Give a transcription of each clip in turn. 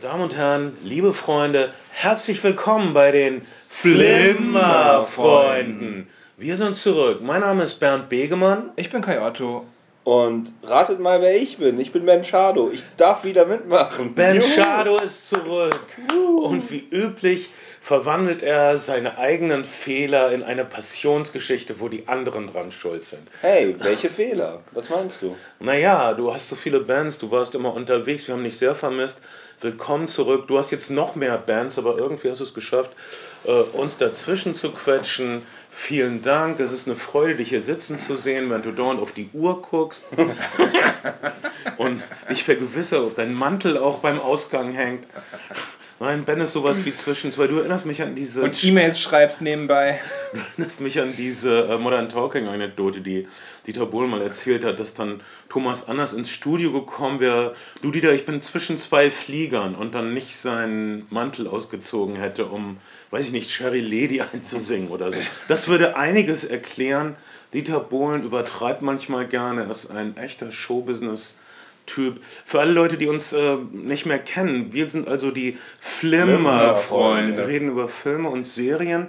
Damen und Herren, liebe Freunde, herzlich willkommen bei den Flimmerfreunden. Wir sind zurück. Mein Name ist Bernd Begemann. Ich bin Kai Otto. Und ratet mal, wer ich bin. Ich bin Ben Schado. Ich darf wieder mitmachen. Ben Juhu. Schado ist zurück. Und wie üblich verwandelt er seine eigenen Fehler in eine Passionsgeschichte, wo die anderen dran schuld sind. Hey, welche Fehler? Was meinst du? Naja, du hast so viele Bands, du warst immer unterwegs, wir haben dich sehr vermisst. Willkommen zurück. Du hast jetzt noch mehr Bands, aber irgendwie hast du es geschafft, äh, uns dazwischen zu quetschen. Vielen Dank. Es ist eine Freude, dich hier sitzen zu sehen, während du dauernd auf die Uhr guckst. Und ich vergewissere, ob dein Mantel auch beim Ausgang hängt. Nein, Ben ist sowas wie zwischen zwei. Du erinnerst mich an diese. Und E-Mails schreibst nebenbei. erinnerst mich an diese äh, Modern Talking-Anekdote, die Dieter Bohlen mal erzählt hat, dass dann Thomas Anders ins Studio gekommen wäre. Du, Dieter, ich bin zwischen zwei Fliegern und dann nicht seinen Mantel ausgezogen hätte, um, weiß ich nicht, Cherry Lady einzusingen oder so. Das würde einiges erklären. Dieter Bohlen übertreibt manchmal gerne. Er ist ein echter Showbusiness- Typ. Für alle Leute, die uns äh, nicht mehr kennen, wir sind also die Flimmer-Freunde. Wir reden über Filme und Serien.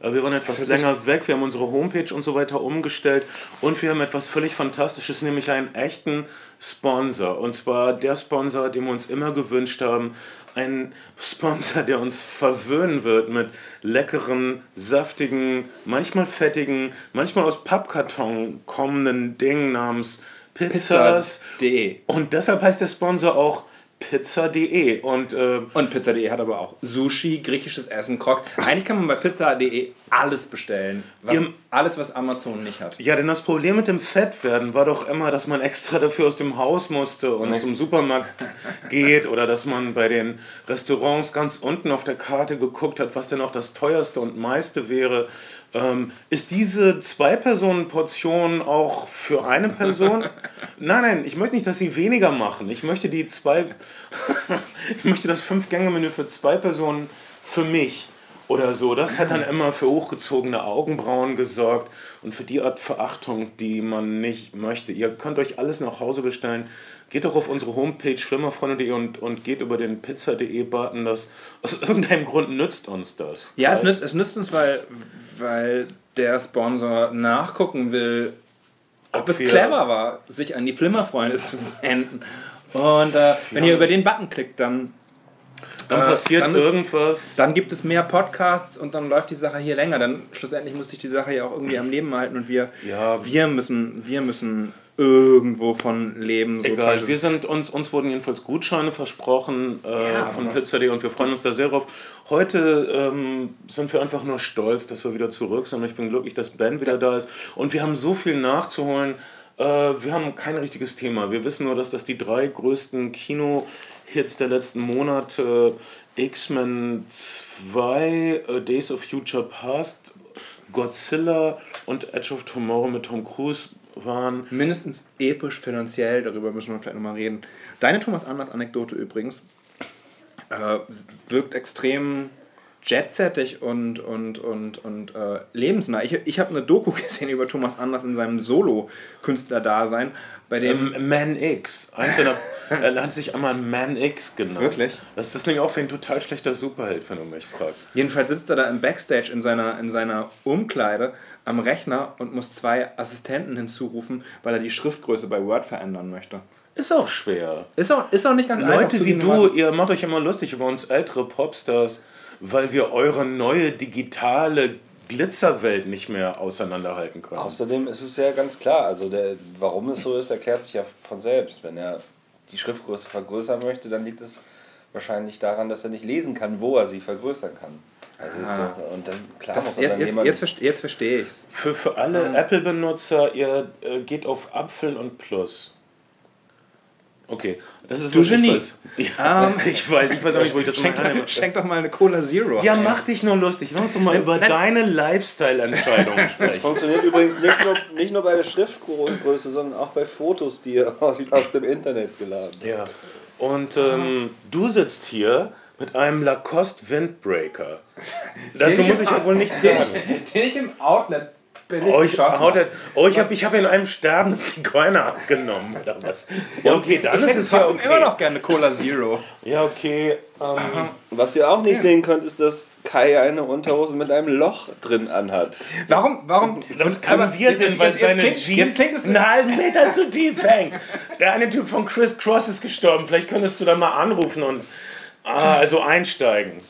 Äh, Wir waren etwas länger weg, wir haben unsere Homepage und so weiter umgestellt und wir haben etwas völlig Fantastisches, nämlich einen echten Sponsor. Und zwar der Sponsor, den wir uns immer gewünscht haben. Ein Sponsor, der uns verwöhnen wird mit leckeren, saftigen, manchmal fettigen, manchmal aus Pappkarton kommenden Dingen namens Pizzas. Pizza.de. Und deshalb heißt der Sponsor auch Pizza.de. Und äh, Und Pizza.de hat aber auch Sushi, griechisches Essen, Crocs. Eigentlich kann man bei Pizza.de alles bestellen. Was, Ihr- alles, was Amazon nicht hat. Ja, denn das Problem mit dem Fettwerden war doch immer, dass man extra dafür aus dem Haus musste und zum Supermarkt geht oder dass man bei den Restaurants ganz unten auf der Karte geguckt hat, was denn auch das teuerste und meiste wäre. Ähm, ist diese Zwei-Personen-Portion auch für eine Person? Nein, nein, ich möchte nicht, dass sie weniger machen. Ich möchte die zwei, ich möchte das Fünf-Gänge-Menü für zwei Personen für mich oder so. Das hat dann immer für hochgezogene Augenbrauen gesorgt und für die Art Verachtung, die man nicht möchte. Ihr könnt euch alles nach Hause bestellen. Geht doch auf unsere Homepage schwimmerfreunde.de und, und geht über den pizza.de-Button. Das, aus irgendeinem Grund nützt uns das. Ja, es nützt, es nützt uns, weil, weil der Sponsor nachgucken will, ob, Ob es clever war, sich an die Flimmerfreunde zu wenden. Und äh, wenn ihr über den Button klickt, dann, Dann äh, passiert dann ist- irgendwas. dann gibt es mehr Podcasts und dann läuft die Sache hier länger. Dann schlussendlich muss sich die Sache ja auch irgendwie am Leben halten und wir, Ja. wir, müssen, wir müssen irgendwo von leben. So Egal, wir sind uns, uns wurden jedenfalls Gutscheine versprochen äh, Ja, von Pizza.de und wir freuen uns da sehr drauf. Heute ähm, sind wir einfach nur stolz, dass wir wieder zurück sind. Ich bin glücklich, dass Ben wieder da ist und wir haben so viel nachzuholen. Äh, wir haben kein richtiges Thema. Wir wissen nur, dass das die drei größten Kino-Hits der letzten Monate X-Men 2, äh, Days of Future Past, Godzilla und Edge of Tomorrow mit Tom Cruise waren. mindestens episch finanziell, darüber müssen wir vielleicht nochmal reden. Deine Thomas Anders Anekdote übrigens äh, wirkt extrem jetsettig und, und, und, und äh, lebensnah. Ich, ich habe eine Doku gesehen über Thomas Anders in seinem Solo-Künstler-Dasein, bei dem Ähm, Man X. Eins seiner, er hat sich einmal Man X genannt. Wirklich? Das ist deswegen auch wie ein total schlechter Superheld, wenn du mich fragst. Jedenfalls sitzt er da im Backstage in seiner, in seiner Umkleide am Rechner und muss zwei Assistenten hinzurufen, weil er die Schriftgröße bei Word verändern möchte. Ist auch schwer. Ist auch, ist auch nicht ganz einfach. Leute wie du, ihr macht euch immer lustig über uns ältere Popstars, weil wir eure neue digitale Glitzerwelt nicht mehr auseinanderhalten können. Außerdem ist es ja ganz klar, also der, warum es so ist, erklärt sich ja von selbst. Wenn er die Schriftgröße vergrößern möchte, dann liegt es wahrscheinlich daran, dass er nicht lesen kann, wo er sie vergrößern kann. Also Ah. so, und dann klar Das, muss jetzt, jetzt, jetzt, verste- jetzt verstehe ich's. Für, für alle Apple-Benutzer, ihr äh, geht auf Apfel und Plus. Okay, das ist Du ich Genie. weiß. Ja, ich weiß, ich weiß auch nicht, wo ich das Schenk, mal hernehme. schenk doch mal eine Cola Zero. Ja, mach dich nur lustig. Lass uns doch mal über deine Lifestyle-Entscheidungen das sprechen. funktioniert übrigens nicht nur, nicht nur bei der Schriftgröße, sondern auch bei Fotos, die ihr aus, aus dem Internet geladen habt. Ja. Und ähm, du sitzt hier mit einem Lacoste Windbreaker. Dazu muss ich ja wohl nichts den sagen. ich, den ich im Outlet Oh, ich, hat. er- oh, ich habe ich hab in einem sterbenden Zigeuner abgenommen, oder was? Ja, okay, dann Ich ist es ja okay. immer noch gerne Cola Zero. Ja, okay. Ähm, Was ihr auch nicht sehen könnt, ist, dass Kai eine Unterhose mit einem Loch drin anhat. Warum, warum? das können aber wir jetzt- sehen, jetzt- weil jetzt seine klingt- Jeans Jetzt klingt es einen halben Meter zu tief hängt. Der eine Typ von Chris Cross ist gestorben. Vielleicht könntest du da mal anrufen und ah, also einsteigen.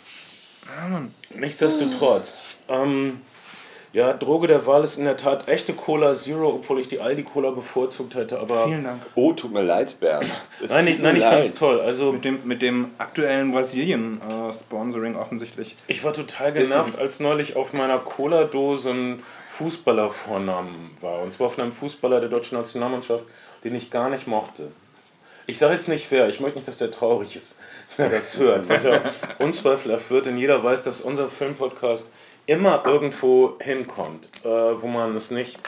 Nichtsdestotrotz. Ähm, ja, Droge der Wahl ist in der Tat echte Cola Zero, obwohl ich die Aldi Cola bevorzugt hätte. Aber Vielen Dank. Oh, tut mir leid, Bernd. Es nein, ich- nein, ich fand's toll. Also Mit dem, mit dem aktuellen Brasilien-Sponsoring offensichtlich. Ich war total genervt, als neulich auf meiner Cola-Dose ein Fußballervornamen war. Und zwar von einem Fußballer der deutschen Nationalmannschaft, den ich gar nicht mochte. Ich sage jetzt nicht wer, ich möchte nicht, dass der traurig ist, das hört. Was ja unzweifelhaft wird, denn jeder weiß, dass unser Filmpodcast immer irgendwo hinkommt, äh, wo man es nicht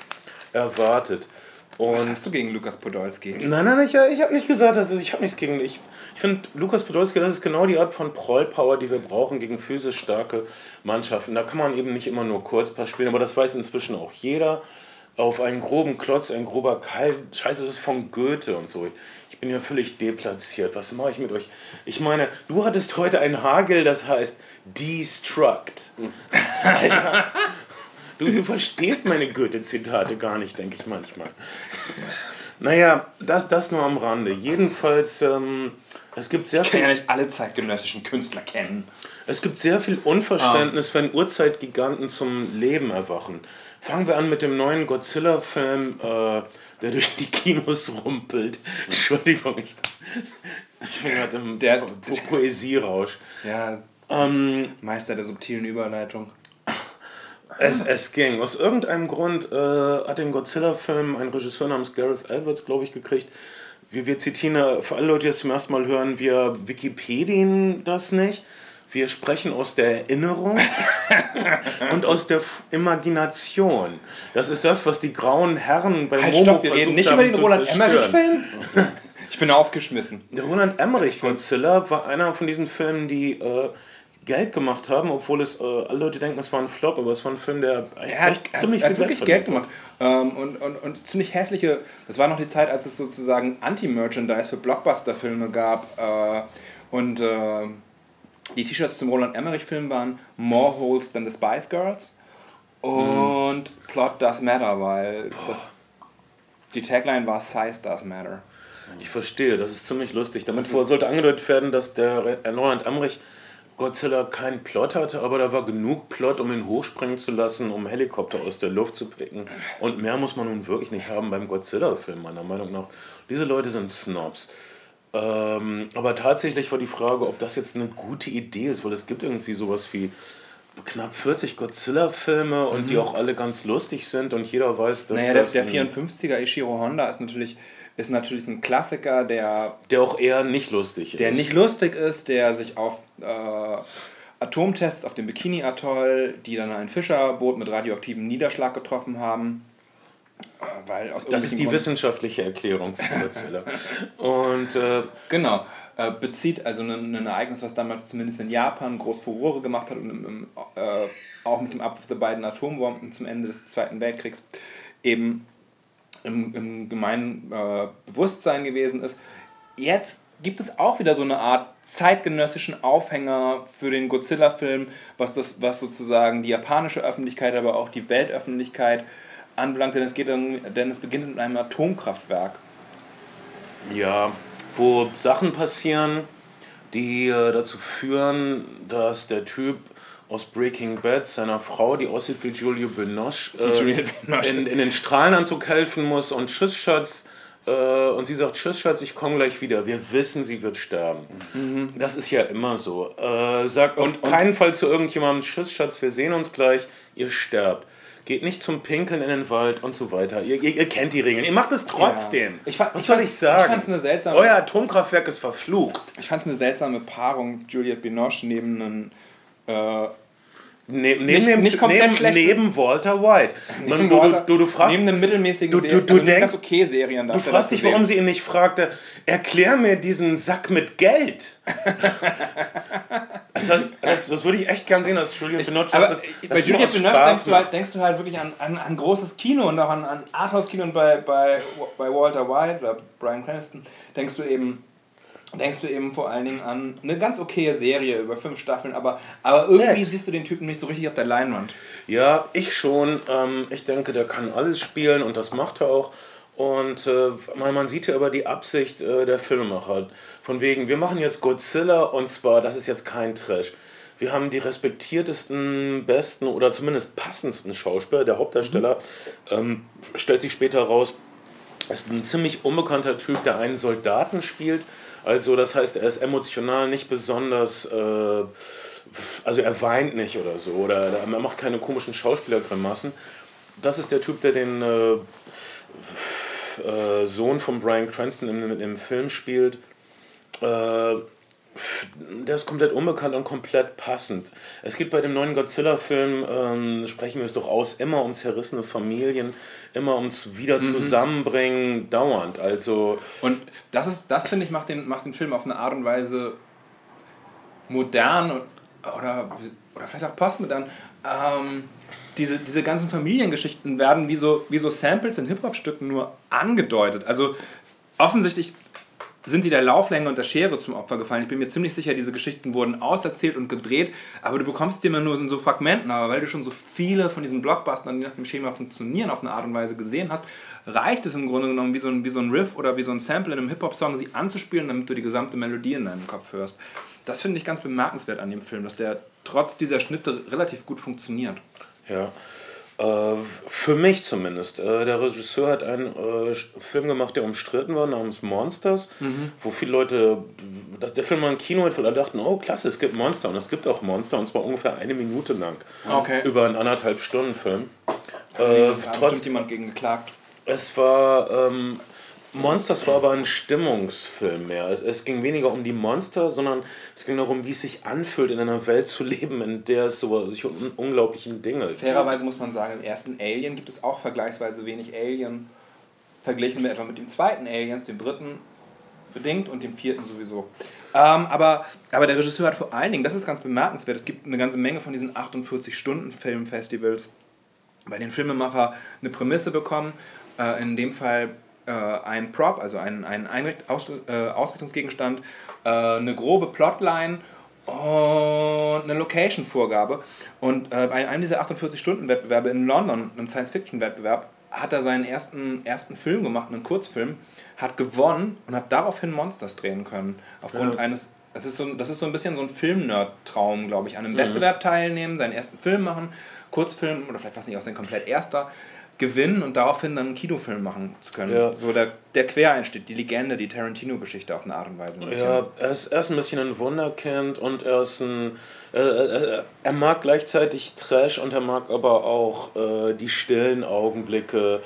erwartet. Was Und hast du gegen Lukas Podolski? Nein, nein, ich, ich habe nicht gesagt, dass ich habe nichts gegen ich. Ich finde, Lukas Podolski, das ist genau die Art von Prollpower, die wir brauchen gegen physisch starke Mannschaften. Da kann man eben nicht immer nur Kurzpass spielen, aber das weiß inzwischen auch jeder. Auf einen groben Klotz, ein grober Keil, scheiße, das ist von Goethe und so. Ich, ich bin ja völlig deplatziert. Was mache ich mit euch? Ich meine, du hattest heute ein Hagel, das heißt Destruct. Alter, du, du verstehst meine Goethe-Zitate gar nicht, denke ich manchmal. Naja, das, das nur am Rande. Jedenfalls, ähm, es gibt sehr Ich kann ja viel, nicht alle zeitgenössischen Künstler kennen. es gibt sehr viel Unverständnis, wenn Urzeitgiganten zum Leben erwachen. Fangen wir an mit dem neuen Godzilla-Film, äh, der durch die Kinos rumpelt. Entschuldigung, ich, ich bin gerade im Der- Po Poesierausch. Ja, Ähm, Meister der subtilen Überleitung. Es, es ging. Aus irgendeinem Grund äh, hat den Godzilla-Film ein Regisseur namens Gareth Edwards, glaube ich, gekriegt. Wir, wir zitieren, äh, für alle Leute, die es zum ersten Mal hören, wir Wikipedien das nicht. Wir sprechen aus der Erinnerung und aus der F Imagination. Das ist das, was die grauen Herren bei Halt, Momo stopp, wir reden nicht über den Roland. Emmerich-Film? Ich bin aufgeschmissen. Der Roland Emmerich Godzilla war einer von diesen Filmen, die äh, Geld gemacht haben, obwohl es äh, alle Leute denken, es war ein Flop, aber es war ein Film, der Er hat, ziemlich hat viel wirklich Geld gemacht. Ähm, und, und, und ziemlich hässliche. Das war noch die Zeit, als es sozusagen Anti-Merchandise für Blockbuster-Filme gab. Äh, und äh, die T-Shirts zum Roland Emmerich-Film waren More Holes than the Spice Girls. Und Plot Does Matter, weil das, die Tagline war Size Does Matter. Ich verstehe, das ist ziemlich lustig. Damit sollte angedeutet werden, dass der äh, Roland Emmerich Godzilla keinen Plot hatte, aber da war genug Plot, um ihn hochspringen zu lassen, um Helikopter aus der Luft zu picken. Und mehr muss man nun wirklich nicht haben beim Godzilla-Film, meiner Meinung nach. Diese Leute sind Snobs. Ähm, aber tatsächlich war die Frage, ob das jetzt eine gute Idee ist, weil es gibt irgendwie sowas wie knapp 40 Godzilla-Filme und die auch alle ganz lustig sind und jeder weiß, dass Mhm. Naja, der, das der ein- 54er Ishiro Honda ist natürlich, ist natürlich ein Klassiker, der der auch eher nicht lustig ist. der nicht lustig ist, der sich auf äh, Atomtests auf dem Bikini-Atoll, die dann ein Fischerboot mit radioaktivem Niederschlag getroffen haben. Äh, Weil aus Das ist die Grund- wissenschaftliche Erklärung für Godzilla. Und äh, Genau. Äh, bezieht also ein, ein Ereignis, was damals zumindest in Japan groß Furore gemacht hat und im, im, äh, auch mit dem Abwurf der beiden Atombomben zum Ende des Zweiten Weltkriegs eben im, im gemeinen äh, Bewusstsein gewesen ist. Jetzt gibt es auch wieder so eine Art zeitgenössischen Aufhänger für den Godzilla-Film, was, das, was sozusagen die japanische Öffentlichkeit, aber auch die Weltöffentlichkeit anbelangt, denn es, geht dann, denn es beginnt mit einem Atomkraftwerk. ja, wo Sachen passieren, die äh, dazu führen, dass der Typ aus Breaking Bad seiner Frau, die aussieht wie Julia Binoche, äh, in, in den Strahlenanzug helfen muss und Tschüss, Schatz. Äh, und sie sagt, Tschüss, Schatz, ich komme gleich wieder. Wir wissen, sie wird sterben. Das ist ja immer so. Äh, sagt auf Mhm. Und- und- keinen Fall zu irgendjemandem, Tschüss, Schatz, wir sehen uns gleich, ihr sterbt. Geht nicht zum Pinkeln in den Wald und so weiter. Ihr, ihr, ihr kennt die Regeln. Ihr macht es trotzdem. Ja. Ich Was ich soll fand- ich sagen? ich fand's eine seltsame- Euer Atomkraftwerk ist verflucht. Ich fand es eine seltsame Paarung, Juliette Binoche neben einem. Äh, Ne, neben, Nicht- dem, nicht neben, schlecht. neben Walter White. Man, du, Walter- du, du, du fragst, neben einem mittelmäßigen du- du- du also denkst- ganz okay Serien du fragst dich, warum sie ihn nicht fragte, erklär mir diesen Sack mit Geld. also heißt, das, das würde ich echt gern sehen, dass Juliette Binoche Aber das, bei Juliette Binoche denkst du, halt, denkst du halt wirklich an, an, an großes Kino und auch an, an Arthouse-Kino und bei, bei, bei Walter White oder Brian Cranston denkst du eben denkst du eben vor allen Dingen an eine ganz okaye Serie über fünf Staffeln, aber, aber irgendwie siehst du den Typen nicht so richtig auf der Leinwand. Ja, ich schon. Ähm, ich denke, der kann alles spielen und das macht er auch. Und äh, man, sieht ja aber die Absicht äh, der Filmemacher. Von wegen, wir machen jetzt Godzilla und zwar, das ist jetzt kein Trash. Wir haben die respektiertesten, besten oder zumindest passendsten Schauspieler. Der Hauptdarsteller ähm, stellt sich später raus, ist ein ziemlich unbekannter Typ, der einen Soldaten spielt. Also das heißt, er ist emotional nicht besonders, äh, also er weint nicht oder so, oder er macht keine komischen Schauspielergrimassen. Das ist der Typ, der den äh, äh, Sohn von Brian Cranston im, im Film spielt. Äh, der ist komplett unbekannt und komplett passend. Es geht bei dem neuen Godzilla-Film, ähm, sprechen wir es doch aus, immer um zerrissene Familien, immer ums wieder zusammenbringen, dauernd. Also Und das ist, das finde ich, macht den, macht den Film auf eine Art und Weise modern und, oder, oder vielleicht auch postmodern. Ähm, diese, diese ganzen Familiengeschichten werden wie so, wie so Samples in Hip-Hop-Stücken nur angedeutet. Also offensichtlich sind die der Lauflänge und der Schere zum Opfer gefallen. Ich bin mir ziemlich sicher, diese Geschichten wurden auserzählt und gedreht, aber du bekommst die immer nur in so Fragmenten. Aber weil du schon so viele von diesen Blockbustern, die nach dem Schema funktionieren, auf eine Art und Weise gesehen hast, reicht es im Grunde genommen, wie so ein, wie so ein Riff oder wie so ein Sample in einem Hip-Hop-Song, sie anzuspielen, damit du die gesamte Melodie in deinem Kopf hörst. Das finde ich ganz bemerkenswert an dem Film, dass der trotz dieser Schnitte relativ gut funktioniert. Ja. Äh, für mich zumindest. Äh, der Regisseur hat einen äh, Film gemacht, der umstritten war, namens Monsters, wo viele Leute, dass der Film mal ein Kino hat, alle dachten, oh klasse, es gibt Monster. Und es gibt auch Monster, und zwar ungefähr eine Minute lang. Okay. Über einen anderthalb Stunden Film. Äh, da hat trotz, bestimmt jemand gegen geklagt. es war, ähm, Monsters war aber ein Stimmungsfilm mehr. Es, es ging weniger um die Monster, sondern es ging darum, wie es sich anfühlt, in einer Welt zu leben, in der es so sich um unglaublichen Dinge Fairerweise muss man sagen, im ersten Alien gibt es auch vergleichsweise wenig Alien, verglichen mit etwa mit dem zweiten Aliens, dem dritten bedingt und dem vierten sowieso. Ähm, aber, aber der Regisseur hat vor allen Dingen, das ist ganz bemerkenswert, es gibt eine ganze Menge von diesen 48-Stunden-Filmfestivals, bei den Filmemacher eine Prämisse bekommen, äh, in dem Fall äh, ein Prop, also ein, ein Einricht Aus äh, Ausrichtungsgegenstand, äh, eine grobe Plotline und eine Location-Vorgabe. Und äh, bei einem dieser 48-Stunden-Wettbewerbe in London, einem Science-Fiction-Wettbewerb, hat er seinen ersten, ersten Film gemacht, einen Kurzfilm, hat gewonnen und hat daraufhin Monsters drehen können. Aufgrund Ja. eines, das ist, so, das ist so ein bisschen so ein Film-Nerd-Traum, glaube ich, an einem Wettbewerb teilnehmen, seinen ersten Film machen, Kurzfilm oder vielleicht was nicht auch sein komplett erster, gewinnen und daraufhin dann einen Kinofilm machen zu können. Ja. So der, der Quereinstieg, die Legende, die Tarantino-Geschichte auf eine Art und Weise. Ja, er ist, er ist ein bisschen ein Wunderkind und er ist ein. Äh, äh, er mag gleichzeitig Trash und er mag aber auch äh, die stillen Augenblicke.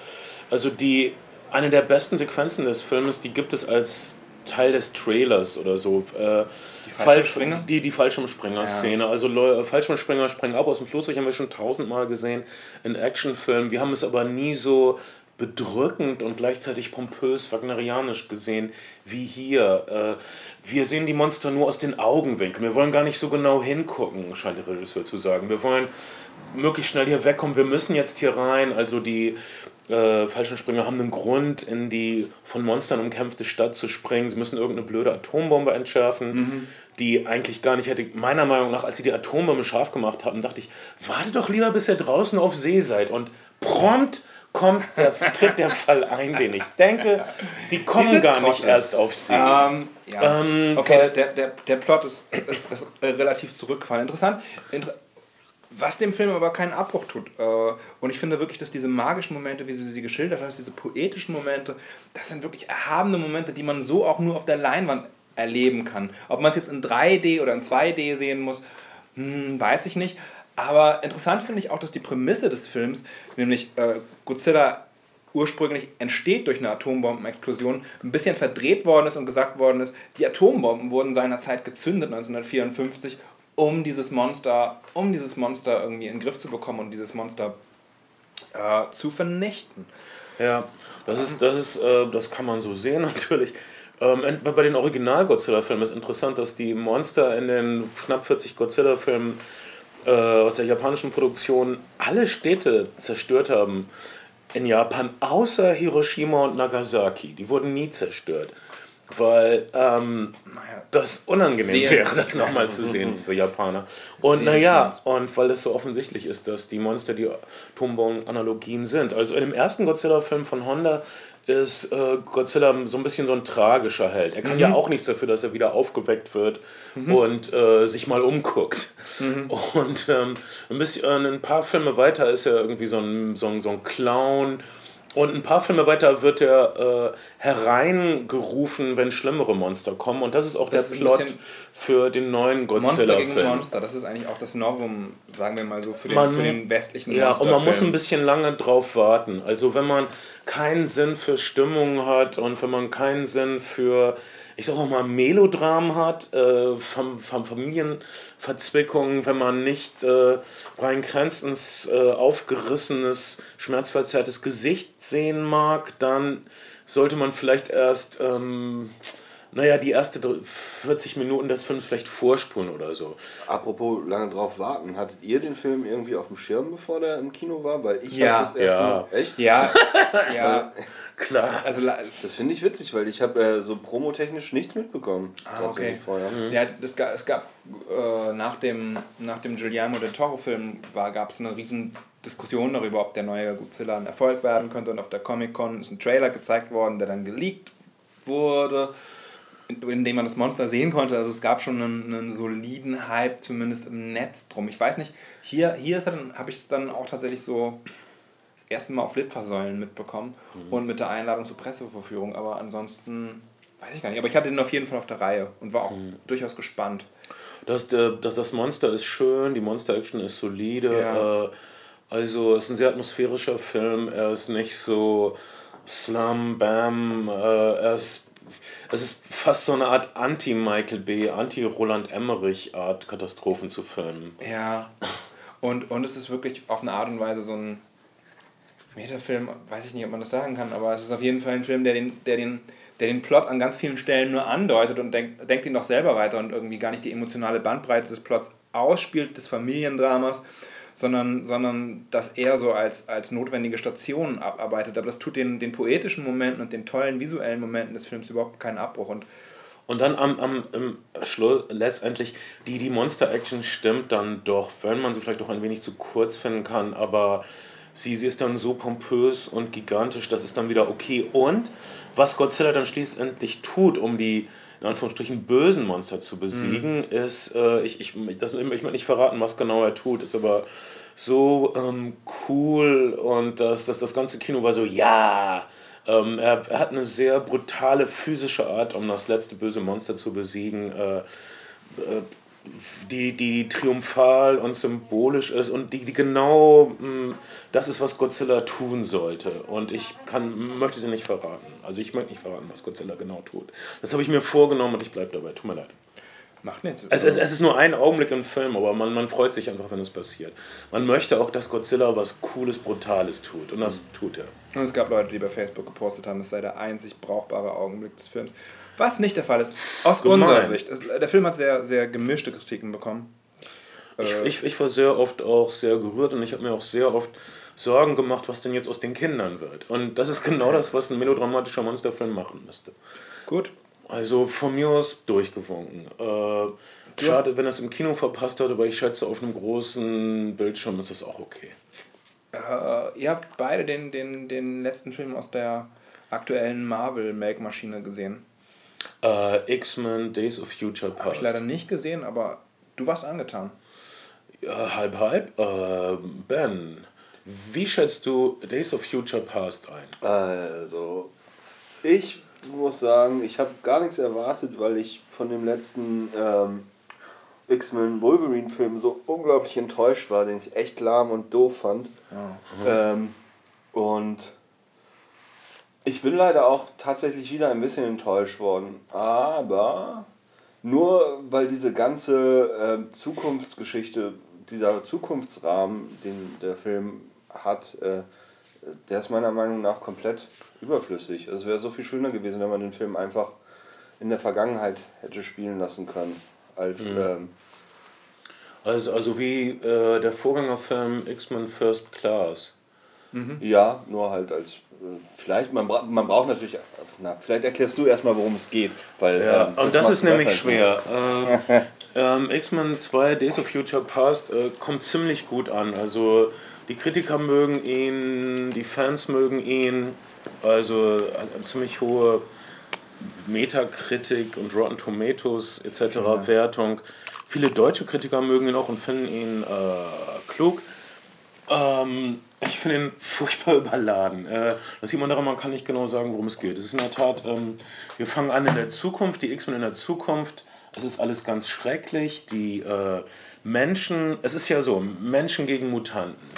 Also die. Eine der besten Sequenzen des Filmes, die gibt es als Teil des Trailers oder so. Äh, Fallschirmspringer? Die, die Fallschirmspringer-Szene. Also Leu- Fallschirmspringer springen ab aus dem Flugzeug, haben wir schon tausendmal gesehen in Actionfilmen. Wir haben es aber nie so bedrückend und gleichzeitig pompös wagnerianisch gesehen wie hier. Äh, wir sehen die Monster nur aus den Augenwinkeln. Wir wollen gar nicht so genau hingucken, scheint der Regisseur zu sagen. Wir wollen möglichst schnell hier wegkommen. Wir müssen jetzt hier rein. Also die äh, Fallschirmspringer haben einen Grund, in die von Monstern umkämpfte Stadt zu springen. Sie müssen irgendeine blöde Atombombe entschärfen, die eigentlich gar nicht hätte. Meiner Meinung nach, als sie die Atombombe scharf gemacht haben, dachte ich, warte doch lieber, bis ihr draußen auf See seid. Und prompt kommt der, tritt der Fall ein, den ich denke. Sie kommen gar nicht Trottel. erst auf See. Ähm, ja. Ähm, okay, der, der, der Plot ist, ist, ist äh, relativ zurückgefallen. Interessant. Inter was dem Film aber keinen Abbruch tut. Äh, und ich finde wirklich, dass diese magischen Momente, wie du sie geschildert hast, diese poetischen Momente, das sind wirklich erhabene Momente, die man so auch nur auf der Leinwand erleben kann. Ob man es jetzt in 3D oder in 2D sehen muss, hm, weiß ich nicht. Aber interessant finde ich auch, dass die Prämisse des Films, nämlich äh, Godzilla ursprünglich entsteht durch eine Atombombenexplosion, ein bisschen verdreht worden ist und gesagt worden ist, die Atombomben wurden seinerzeit gezündet 1954, um dieses Monster, um dieses Monster irgendwie in den Griff zu bekommen und dieses Monster äh, zu vernichten. Ja, das ist, das ist, äh, das kann man so sehen natürlich. Äh, Ähm, bei den Original-Godzilla-Filmen ist interessant, dass die Monster in den knapp 40 Godzilla-Filmen äh, aus der japanischen Produktion alle Städte zerstört haben in Japan, außer Hiroshima und Nagasaki. Die wurden nie zerstört. Weil ähm, naja, das unangenehm wäre, das nochmal zu sehen für Japaner. Und naja, und weil es so offensichtlich ist, dass die Monster die Atombomben-Analogien sind. Also in dem ersten Godzilla-Film von Honda ist äh, Godzilla so ein bisschen so ein tragischer Held. Er kann mhm. ja auch nichts dafür, dass er wieder aufgeweckt wird mhm. und äh, sich mal umguckt. Mhm. Und ähm, ein, bisschen, äh, ein paar Filme weiter ist er irgendwie so ein, so ein, so ein Clown. Und ein paar Filme weiter wird er äh, hereingerufen, wenn schlimmere Monster kommen. Und das ist auch das der ist Plot für den neuen Godzilla-Film. Monster gegen Monster, das ist eigentlich auch das Novum, sagen wir mal so, für den, man, für den westlichen Ja, und man muss ein bisschen lange drauf warten. Also wenn man keinen Sinn für Stimmung hat und wenn man keinen Sinn für, ich sag auch mal, Melodram hat, äh, Fam Familienverzwickungen, wenn man nicht äh, Brian Cranstons äh, aufgerissenes, schmerzverzerrtes Gesicht sehen mag, dann sollte man vielleicht erst... Ähm, naja, die erste 40 Minuten des Films vielleicht vorspulen oder so. Apropos lange drauf warten, hattet ihr den Film irgendwie auf dem Schirm, bevor der im Kino war? Weil ich ja. das erst ja. Mal, echt? Ja, ja. Klar. Also, das finde ich witzig, weil ich habe äh, so promotechnisch nichts mitbekommen. Ah, okay. Vorher. Mhm. Ja, es gab, es gab äh, nach, dem, nach dem Guillermo del Toro-Film gab es eine riesen Diskussion darüber, ob der neue Godzilla ein Erfolg werden könnte. Und auf der Comic-Con ist ein Trailer gezeigt worden, der dann geleakt wurde in dem man das Monster sehen konnte. Also es gab schon einen, einen soliden Hype, zumindest im Netz drum. Ich weiß nicht, hier, hier habe ich es dann auch tatsächlich so erste Mal auf Litfaßsäulen mitbekommen mhm. und mit der Einladung zur Presseverführung. Aber ansonsten weiß ich gar nicht. Aber ich hatte den auf jeden Fall auf der Reihe und war auch mhm. durchaus gespannt. Das, das, das Monster ist schön, die Monster-Action ist solide. Ja. Äh, also es ist ein sehr atmosphärischer Film. Er ist nicht so Slum, Bam, äh, er ist es ist fast so eine Art Anti-Michael B., Anti-Roland Emmerich-Art, Katastrophen zu filmen. Ja. Und, und es ist wirklich auf eine Art und Weise so ein Metafilm, weiß ich nicht, ob man das sagen kann, aber es ist auf jeden Fall ein Film, der den, der den, der den Plot an ganz vielen Stellen nur andeutet und denkt, denkt ihn doch selber weiter und irgendwie gar nicht die emotionale Bandbreite des Plots ausspielt, des Familiendramas, sondern, sondern das eher so als, als notwendige Station abarbeitet. Aber das tut den, den poetischen Momenten und den tollen visuellen Momenten des Films überhaupt keinen Abbruch. Und und dann am, am Schluss letztendlich, die, die Monster-Action stimmt dann doch, wenn man sie vielleicht auch ein wenig zu kurz finden kann, aber sie, sie ist dann so pompös und gigantisch, das ist dann wieder okay. Und was Godzilla dann schließlich tut, um die in Anführungsstrichen bösen Monster zu besiegen, mhm. ist, äh, ich, ich, das, ich möchte nicht verraten, was genau er tut, ist aber so ähm, cool und das, das, das ganze Kino war so, ja! Ähm, er, er, hat eine sehr brutale physische Art, um das letzte böse Monster zu besiegen. Äh, äh, die, die triumphal und symbolisch ist und die, die genau mh, mm, das ist, was Godzilla tun sollte. Und ich kann, möchte sie nicht verraten. Also ich möchte nicht verraten, was Godzilla genau tut. Das habe ich mir vorgenommen und ich bleibe dabei. Tut mir leid. Macht nichts. Es, es, es, ist nur ein Augenblick im Film, aber man, man freut sich einfach, wenn es passiert. Man möchte auch, dass Godzilla was Cooles, Brutales tut. Und das tut er. Und es gab Leute, die bei Facebook gepostet haben, es sei der einzig brauchbare Augenblick des Films. Was nicht der Fall ist, aus Gemein. unserer Sicht. Der Film hat sehr, sehr gemischte Kritiken bekommen. Ich, äh, ich, ich war sehr oft auch sehr gerührt und ich habe mir auch sehr oft Sorgen gemacht, was denn jetzt aus den Kindern wird. Und das ist genau das, was ein melodramatischer Monsterfilm machen müsste. Gut. Also von mir aus durchgewunken. Äh, schade, wenn er es im Kino verpasst hat, aber ich schätze, auf einem großen Bildschirm ist das auch okay. Äh, ihr habt beide den, den, den letzten Film aus der aktuellen Marvel-Make-Maschine gesehen. Äh, X-Men Days of Future Past. Habe ich leider nicht gesehen, aber du warst angetan. Ja, halb, halb. Äh, ben, wie schätzt du Days of Future Past ein? Also, ich muss sagen, ich habe gar nichts erwartet, weil ich von dem letzten ähm, X-Men Wolverine-Film so unglaublich enttäuscht war, den ich echt lahm und doof fand. Ja. Ähm, und ich bin leider auch tatsächlich wieder ein bisschen enttäuscht worden. Aber nur weil diese ganze äh, Zukunftsgeschichte, dieser Zukunftsrahmen, den der Film hat, äh, der ist meiner Meinung nach komplett überflüssig. Also es wäre so viel schöner gewesen, wenn man den Film einfach in der Vergangenheit hätte spielen lassen können. Als, mhm. ähm, also, also wie äh, der Vorgängerfilm X-Men First Class. Mhm. Ja, nur halt als äh, vielleicht, man, bra man braucht natürlich, na, vielleicht erklärst du erstmal, worum es geht. Weil, ja, ähm, das und das ist nämlich halt schwer. Ähm, ähm, X-Men 2 Days of Future Past äh, kommt ziemlich gut an. Also die Kritiker mögen ihn, die Fans mögen ihn. Also eine ziemlich hohe Metakritik und Rotten Tomatoes etc. Ja. Wertung. Viele deutsche Kritiker mögen ihn auch und finden ihn äh, klug. Ähm, ich finde ihn furchtbar überladen. Äh, das sieht man daran, man kann nicht genau sagen, worum es geht. Es ist in der Tat, ähm, wir fangen an in der Zukunft, die X-Men in der Zukunft. Es ist alles ganz schrecklich. Die äh, Menschen, es ist ja so, Menschen gegen Mutanten.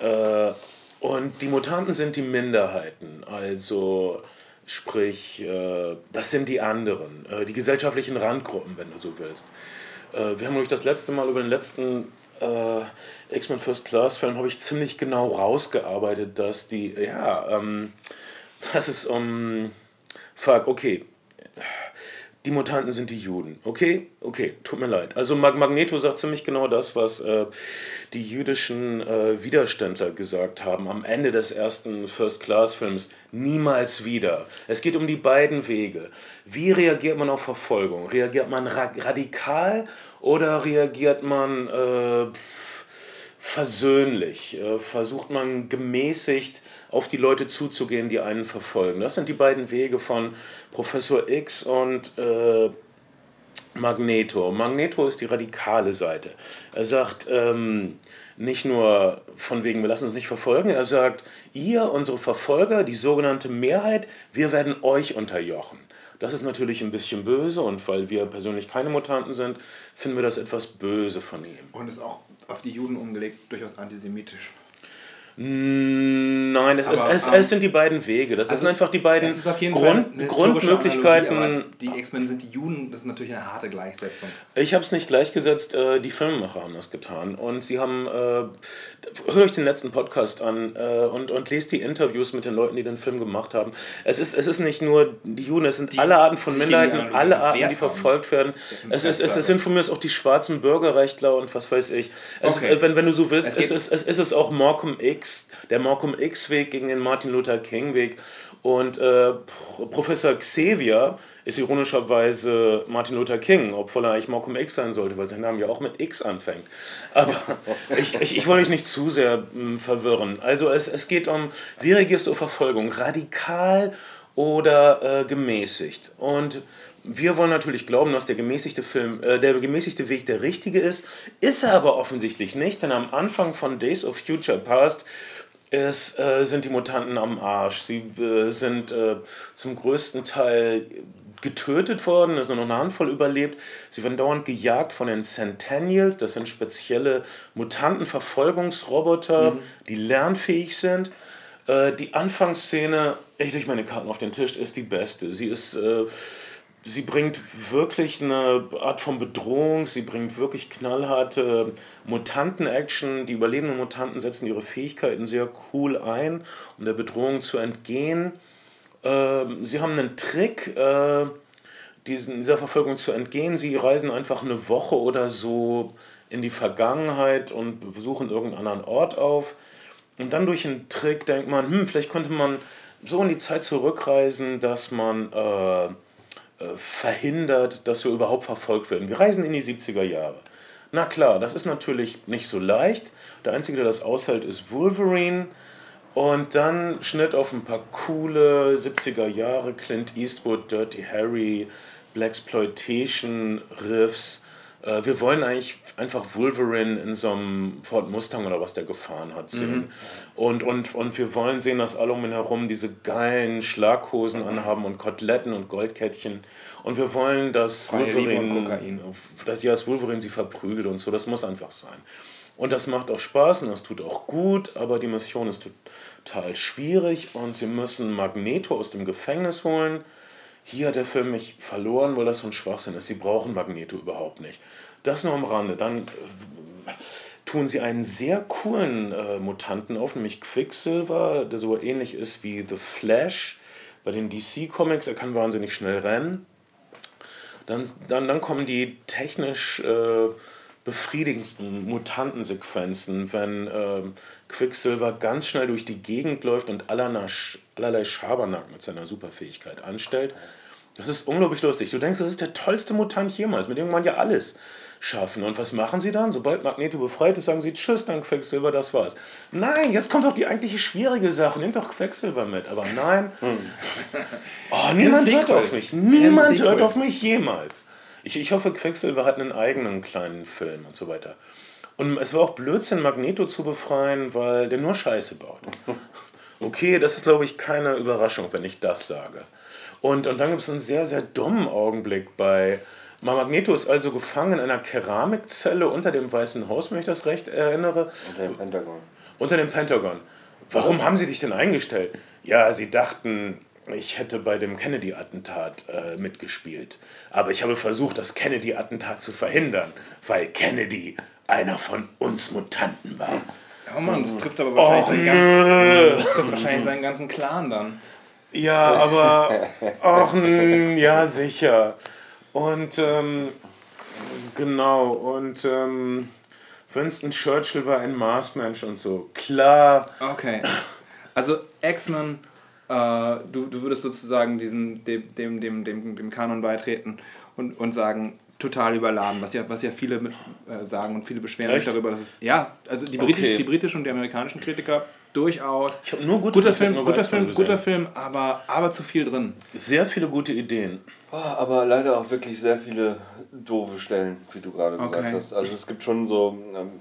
Äh, und die Mutanten sind die Minderheiten. Also sprich, äh, das sind die anderen, äh, die gesellschaftlichen Randgruppen, wenn du so willst. Äh, wir haben nämlich das letzte Mal über den letzten äh, X-Men First Class Film habe ich ziemlich genau rausgearbeitet, dass die, ja, ähm, das ist um, fuck, okay, die Mutanten sind die Juden. Okay, okay, tut mir leid. Also Magneto sagt ziemlich genau das, was äh, die jüdischen äh, Widerständler gesagt haben am Ende des ersten First-Class-Films. Niemals wieder. Es geht um die beiden Wege. Wie reagiert man auf Verfolgung? Reagiert man ra radikal oder reagiert man äh, versöhnlich? Äh, versucht man gemäßigt auf die Leute zuzugehen, die einen verfolgen. Das sind die beiden Wege von Professor X und äh, Magneto. Magneto ist die radikale Seite. Er sagt ähm, nicht nur von wegen, wir lassen uns nicht verfolgen, er sagt, ihr, unsere Verfolger, die sogenannte Mehrheit, wir werden euch unterjochen. Das ist natürlich ein bisschen böse und weil wir persönlich keine Mutanten sind, finden wir das etwas böse von ihm. Und ist auch auf die Juden umgelegt durchaus antisemitisch. Nein, es, aber, es, es, es, sind die beiden Wege. Das, also, sind einfach die beiden Grund, Grundmöglichkeiten. Analogie, die X-Men sind die Juden, das ist natürlich eine harte Gleichsetzung. Ich habe es nicht gleichgesetzt, äh, die Filmemacher haben das getan. Und sie haben, äh, hört euch den letzten Podcast an äh, und, und lest die Interviews mit den Leuten, die den Film gemacht haben. Es ist, es ist nicht nur die Juden, es sind die, alle Arten von Minderheiten, alle Arten, die verfolgt werden. Es, ist, es, es sind von mir auch die schwarzen Bürgerrechtler und was weiß ich. Es, okay. wenn, wenn du so willst, es, ist, es, ist es auch Malcolm X X, der Malcolm X-Weg gegen den Martin Luther King-Weg. Und äh, Professor Xavier ist ironischerweise Martin Luther King, obwohl er eigentlich Malcolm X sein sollte, weil sein Name ja auch mit X anfängt. Aber ich, ich, ich wollte dich nicht zu sehr mh, hm, verwirren. Also es, es geht um, wie reagierst du auf Verfolgung? Radikal oder äh, gemäßigt? Und wir wollen natürlich glauben, dass der gemäßigte Film, äh, der gemäßigte Weg der richtige ist, ist er aber offensichtlich nicht, denn am Anfang von Days of Future Past ist, äh, sind die Mutanten am Arsch. Sie äh, sind äh, zum größten Teil getötet worden, es ist nur noch eine Handvoll überlebt. Sie werden dauernd gejagt von den Centennials, das sind spezielle Mutantenverfolgungsroboter, mhm. die lernfähig sind. Äh, die Anfangsszene, ich lege meine Karten auf den Tisch, ist die beste. Sie ist äh, sie bringt wirklich eine Art von Bedrohung, sie bringt wirklich knallharte Mutanten-Action. Die überlebenden Mutanten setzen ihre Fähigkeiten sehr cool ein, um der Bedrohung zu entgehen. Ähm, sie haben einen Trick, äh, diesen, dieser Verfolgung zu entgehen. Sie reisen einfach eine Woche oder so in die Vergangenheit und besuchen irgendeinen anderen Ort auf. Und dann durch einen Trick denkt man, hm, vielleicht könnte man so in die Zeit zurückreisen, dass man äh, verhindert, dass wir überhaupt verfolgt werden. Wir reisen in die 70er Jahre. Na klar, das ist natürlich nicht so leicht. Der Einzige, der das aushält, ist Wolverine. Und dann Schnitt auf ein paar coole 70er Jahre Clint Eastwood, Dirty Harry, Blaxploitation Riffs. Äh, wir wollen eigentlich einfach Wolverine in so einem Ford Mustang oder was der gefahren hat sehen. Mhm. Und, und, und wir wollen sehen, dass alle um ihn herum diese geilen Schlaghosen anhaben und Koteletten und Goldkettchen. Und wir wollen, dass Freie Wolverine, dass ja, als Wolverine sie verprügelt und so. Das muss einfach sein. Und das macht auch Spaß und das tut auch gut, aber die Mission ist total schwierig und sie müssen Magneto aus dem Gefängnis holen hier hat der Film mich verloren, weil das so ein Schwachsinn ist. Sie brauchen Magneto überhaupt nicht. Das nur am Rande. Dann äh, tun sie einen sehr coolen äh, Mutanten auf, nämlich Quicksilver, der so ähnlich ist wie The Flash bei den DC-Comics. Er kann wahnsinnig schnell rennen. dann, dann, dann kommen die technisch äh, befriedigendsten Mutantensequenzen, wenn äh, Quicksilver ganz schnell durch die Gegend läuft und allerlei, allerlei Schabernack mit seiner Superfähigkeit anstellt. Das ist unglaublich lustig. Du denkst, das ist der tollste Mutant jemals, mit dem man ja alles schaffen. Und was machen sie dann? Sobald Magneto befreit ist, sagen sie Tschüss, dann Quecksilver, das war's. Nein, jetzt kommt doch die eigentliche schwierige Sache. Nimm doch Quecksilver mit. Aber nein. Hm. Oh, niemand hört auf mich. Niemand hört auf mich jemals. Ich, ich hoffe, Quecksilver hat einen eigenen kleinen Film und so weiter. Und es war auch Blödsinn, Magneto zu befreien, weil der nur Scheiße baut. Okay, das ist, glaube ich, keine Überraschung, wenn ich das sage. Und, und dann gibt es einen sehr, sehr dummen Augenblick bei Magneto ist also gefangen in einer Keramikzelle unter dem Weißen Haus, wenn ich das recht erinnere. Unter dem Pentagon. Unter dem Pentagon. Warum haben sie dich denn eingestellt? Ja, sie dachten, ich hätte bei dem Kennedy-Attentat äh, mitgespielt. Aber ich habe versucht, das Kennedy-Attentat zu verhindern, weil Kennedy einer von uns Mutanten war. Oh Mann, das trifft aber wahrscheinlich, seinen, ganzen, das trifft wahrscheinlich seinen ganzen Clan dann. Ja, aber. Ach, ja, sicher. Und ähm, genau, und ähm, Winston Churchill war ein Marsmensch und so. Klar. Okay. Also X-Men, du, du würdest sozusagen diesen, dem, dem, dem, dem, dem Kanon beitreten und, und sagen, total überladen, was ja, was ja viele mit, äh, sagen und viele beschweren sich darüber, dass es. Ja, also die, britisch, okay. die britischen und die amerikanischen Kritiker durchaus. Ich habe nur gute guter Film, guter Film, guter Film, aber, aber zu viel drin. Sehr viele gute Ideen. Aber leider auch wirklich sehr viele doofe Stellen, wie du gerade okay. gesagt hast. Also es gibt schon so ähm,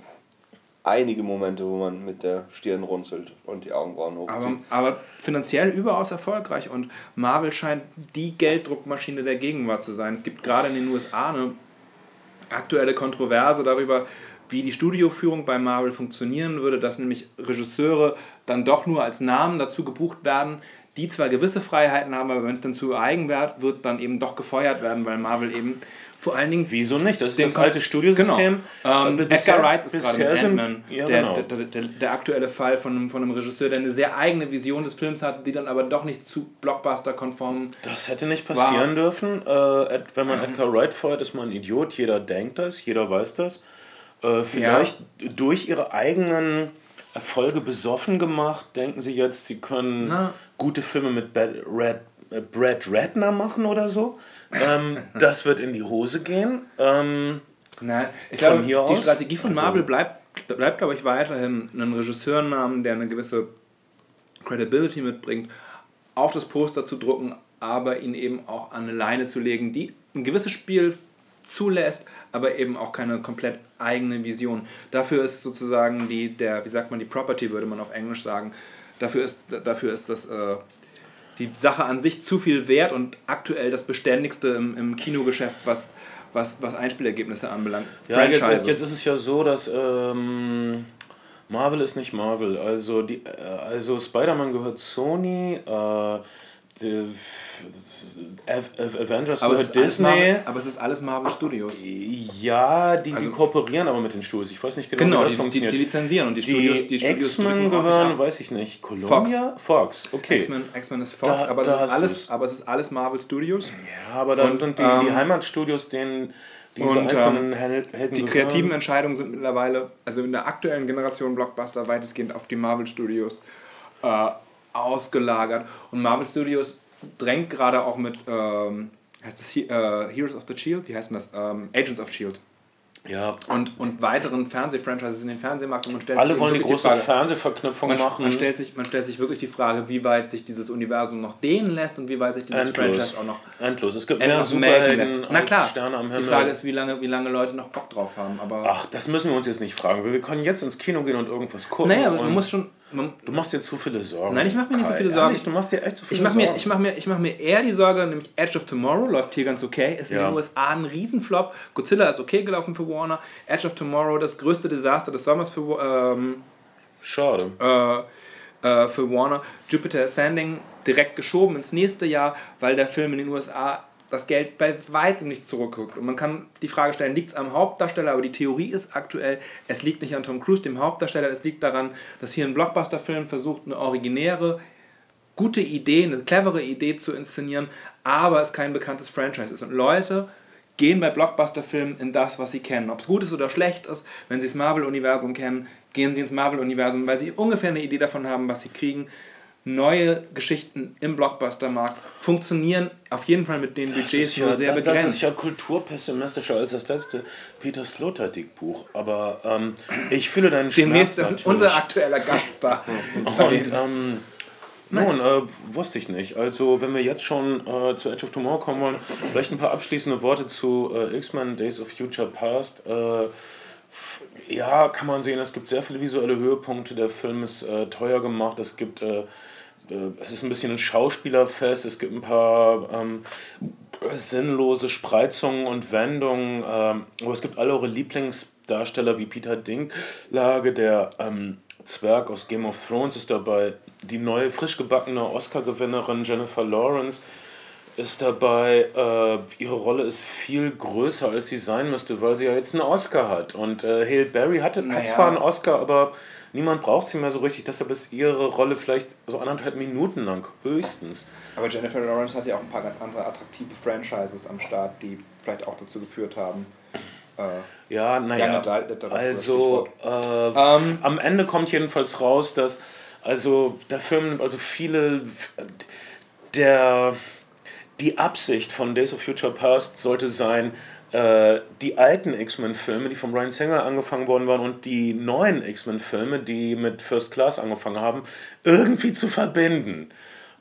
einige Momente, wo man mit der Stirn runzelt und die Augenbrauen hochzieht. Aber, aber finanziell überaus erfolgreich und Marvel scheint die Gelddruckmaschine der Gegenwart zu sein. Es gibt gerade in den USA eine aktuelle Kontroverse darüber, wie die Studioführung bei Marvel funktionieren würde, dass nämlich Regisseure dann doch nur als Namen dazu gebucht werden, die zwar gewisse Freiheiten haben, aber wenn es dann zu Eigenwert wird, dann eben doch gefeuert werden, weil Marvel eben vor allen Dingen. Wieso nicht? Das ist das alte Studiosystem. Genau. Ähm, Edgar Wright ist gerade Ant-Man ja, der, genau. der, der, der, aktuelle Fall von einem, von einem Regisseur, der eine sehr eigene Vision des Films hat, die dann aber doch nicht zu Blockbuster-konform Das hätte nicht passieren war. dürfen. Äh, wenn man Edgar Wright feuert, ist man ein Idiot. Jeder denkt das, jeder weiß das. Äh, vielleicht ja. durch ihre eigenen Erfolge besoffen gemacht, denken sie jetzt, sie können Na. gute Filme mit Brad, Red, Brad Ratner machen oder so. Ähm, das wird in die Hose gehen. Ähm, Nein, ich glaube, die aus, Strategie von also, Marvel bleibt, bleibt, glaube ich, weiterhin einen Regisseurnamen, der eine gewisse Credibility mitbringt, auf das Poster zu drucken, aber ihn eben auch an eine Leine zu legen, die ein gewisses Spiel zulässt, aber eben auch keine komplett eigene Vision. Dafür ist sozusagen die, der, wie sagt man, die Property würde man auf Englisch sagen, dafür ist, dafür ist das, äh, die Sache an sich zu viel wert und aktuell das Beständigste im, im Kinogeschäft, was, was, was Einspielergebnisse anbelangt. Ja, jetzt, jetzt, ist es ja so, dass ähm, Marvel ist nicht Marvel. Also, die, äh, also Spider-Man gehört Sony, äh, Avengers aber gehört Disney. Marvel, aber es ist alles Marvel Studios. Ja, die, also, die kooperieren aber mit den Studios. Ich weiß nicht genau, genau wie das die, funktioniert. Die, die lizenzieren und die Studios. Die, die X-Men gehören, weiß ich nicht. Columbia? Fox. Fox, okay. X-Men ist Fox, da, aber, da ist alles, aber es ist alles Marvel Studios. Ja, aber da sind die, ähm, die Heimatstudios, denen diese und, ähm, Helden Die kreativen Entscheidungen sind mittlerweile, also in der aktuellen Generation Blockbuster, weitestgehend auf die Marvel Studios. Äh, ausgelagert. Und Marvel Studios drängt gerade auch mit, ähm, heißt das äh, Heroes of the Shield? Wie heißt denn das? Ähm, Agents of Shield. Ja. Und, und weiteren Fernsehfranchises in den Fernsehmarkt und man stellt Alle sich wollen die große die Fernsehverknüpfung man, machen. Man stellt, sich, man stellt sich wirklich die Frage, wie weit sich dieses Universum noch dehnen lässt und wie weit sich dieses Endlos. Franchise auch noch Endlos. Es gibt mehr Superhelden Na klar, Sterne am Himmel. Die Frage ist, wie lange, wie lange Leute noch Bock drauf haben. Aber Ach, das müssen wir uns jetzt nicht fragen. Wir können jetzt ins Kino gehen und irgendwas gucken. Naja, aber du musst schon, Du machst dir zu viele Sorgen. Nein, ich mache mir nicht so viele Sorgen. Ehrlich, du machst dir echt zu viele ich mach Sorgen. Mir, ich mache mir, mach mir eher die Sorge, nämlich Edge of Tomorrow läuft hier ganz okay. Ist ja. in den USA ein Riesenflop. Godzilla ist okay gelaufen für Warner. Edge of Tomorrow, das größte Desaster des Sommers für ähm, Schade. Äh, äh, für Warner. Jupiter Ascending direkt geschoben ins nächste Jahr, weil der Film in den USA das Geld bei weitem nicht zurückguckt. Und man kann die Frage stellen, liegt es am Hauptdarsteller? Aber die Theorie ist aktuell, es liegt nicht an Tom Cruise, dem Hauptdarsteller, es liegt daran, dass hier ein Blockbuster-Film versucht, eine originäre, gute Idee, eine clevere Idee zu inszenieren, aber es kein bekanntes Franchise ist. Und Leute gehen bei Blockbuster-Filmen in das, was sie kennen. Ob es gut ist oder schlecht ist, wenn sie das Marvel-Universum kennen, gehen sie ins Marvel-Universum, weil sie ungefähr eine Idee davon haben, was sie kriegen. Neue Geschichten im Blockbuster-Markt funktionieren auf jeden Fall mit den Budgets ja, nur sehr das begrenzt. ist ja kulturpessimistischer als das letzte Peter Sloterdijk-Buch. Aber ähm, ich fühle deinen Demnächst Schmerz natürlich. unser aktueller Gast da. Und ähm, nun, äh, wusste ich nicht. Also, wenn wir jetzt schon äh, zu Edge of Tomorrow kommen wollen, vielleicht ein paar abschließende Worte zu äh, X-Men Days of Future Past. Äh, ja, kann man sehen, es gibt sehr viele visuelle Höhepunkte. Der Film ist äh, teuer gemacht. Es gibt. Äh, äh, es ist ein bisschen ein Schauspielerfest. Es gibt ein paar ähm, sinnlose Spreizungen und Wendungen. Ähm, aber es gibt alle eure Lieblingsdarsteller wie Peter Dinklage, der ähm, Zwerg aus Game of Thrones ist dabei. Die neue, frisch gebackene Oscar-Gewinnerin Jennifer Lawrence ist dabei. Äh, ihre Rolle ist viel größer, als sie sein müsste, weil sie ja jetzt einen Oscar hat. Und äh, Hale Berry hatte, Naja. zwar einen Oscar, aber niemand braucht sie mehr so richtig. Deshalb ist ihre Rolle vielleicht so anderthalb Minuten lang, höchstens. Aber Jennifer Lawrence hat ja auch ein paar ganz andere attraktive Franchises am Start, die vielleicht auch dazu geführt haben. Äh, Ja, naja. Also äh, Ähm. am Ende kommt jedenfalls raus, dass also der Film also viele der die Absicht von Days of Future Past sollte sein, äh, die alten X-Men-Filme, die von Brian Singer angefangen worden waren, und die neuen X-Men-Filme, die mit First Class angefangen haben, irgendwie zu verbinden.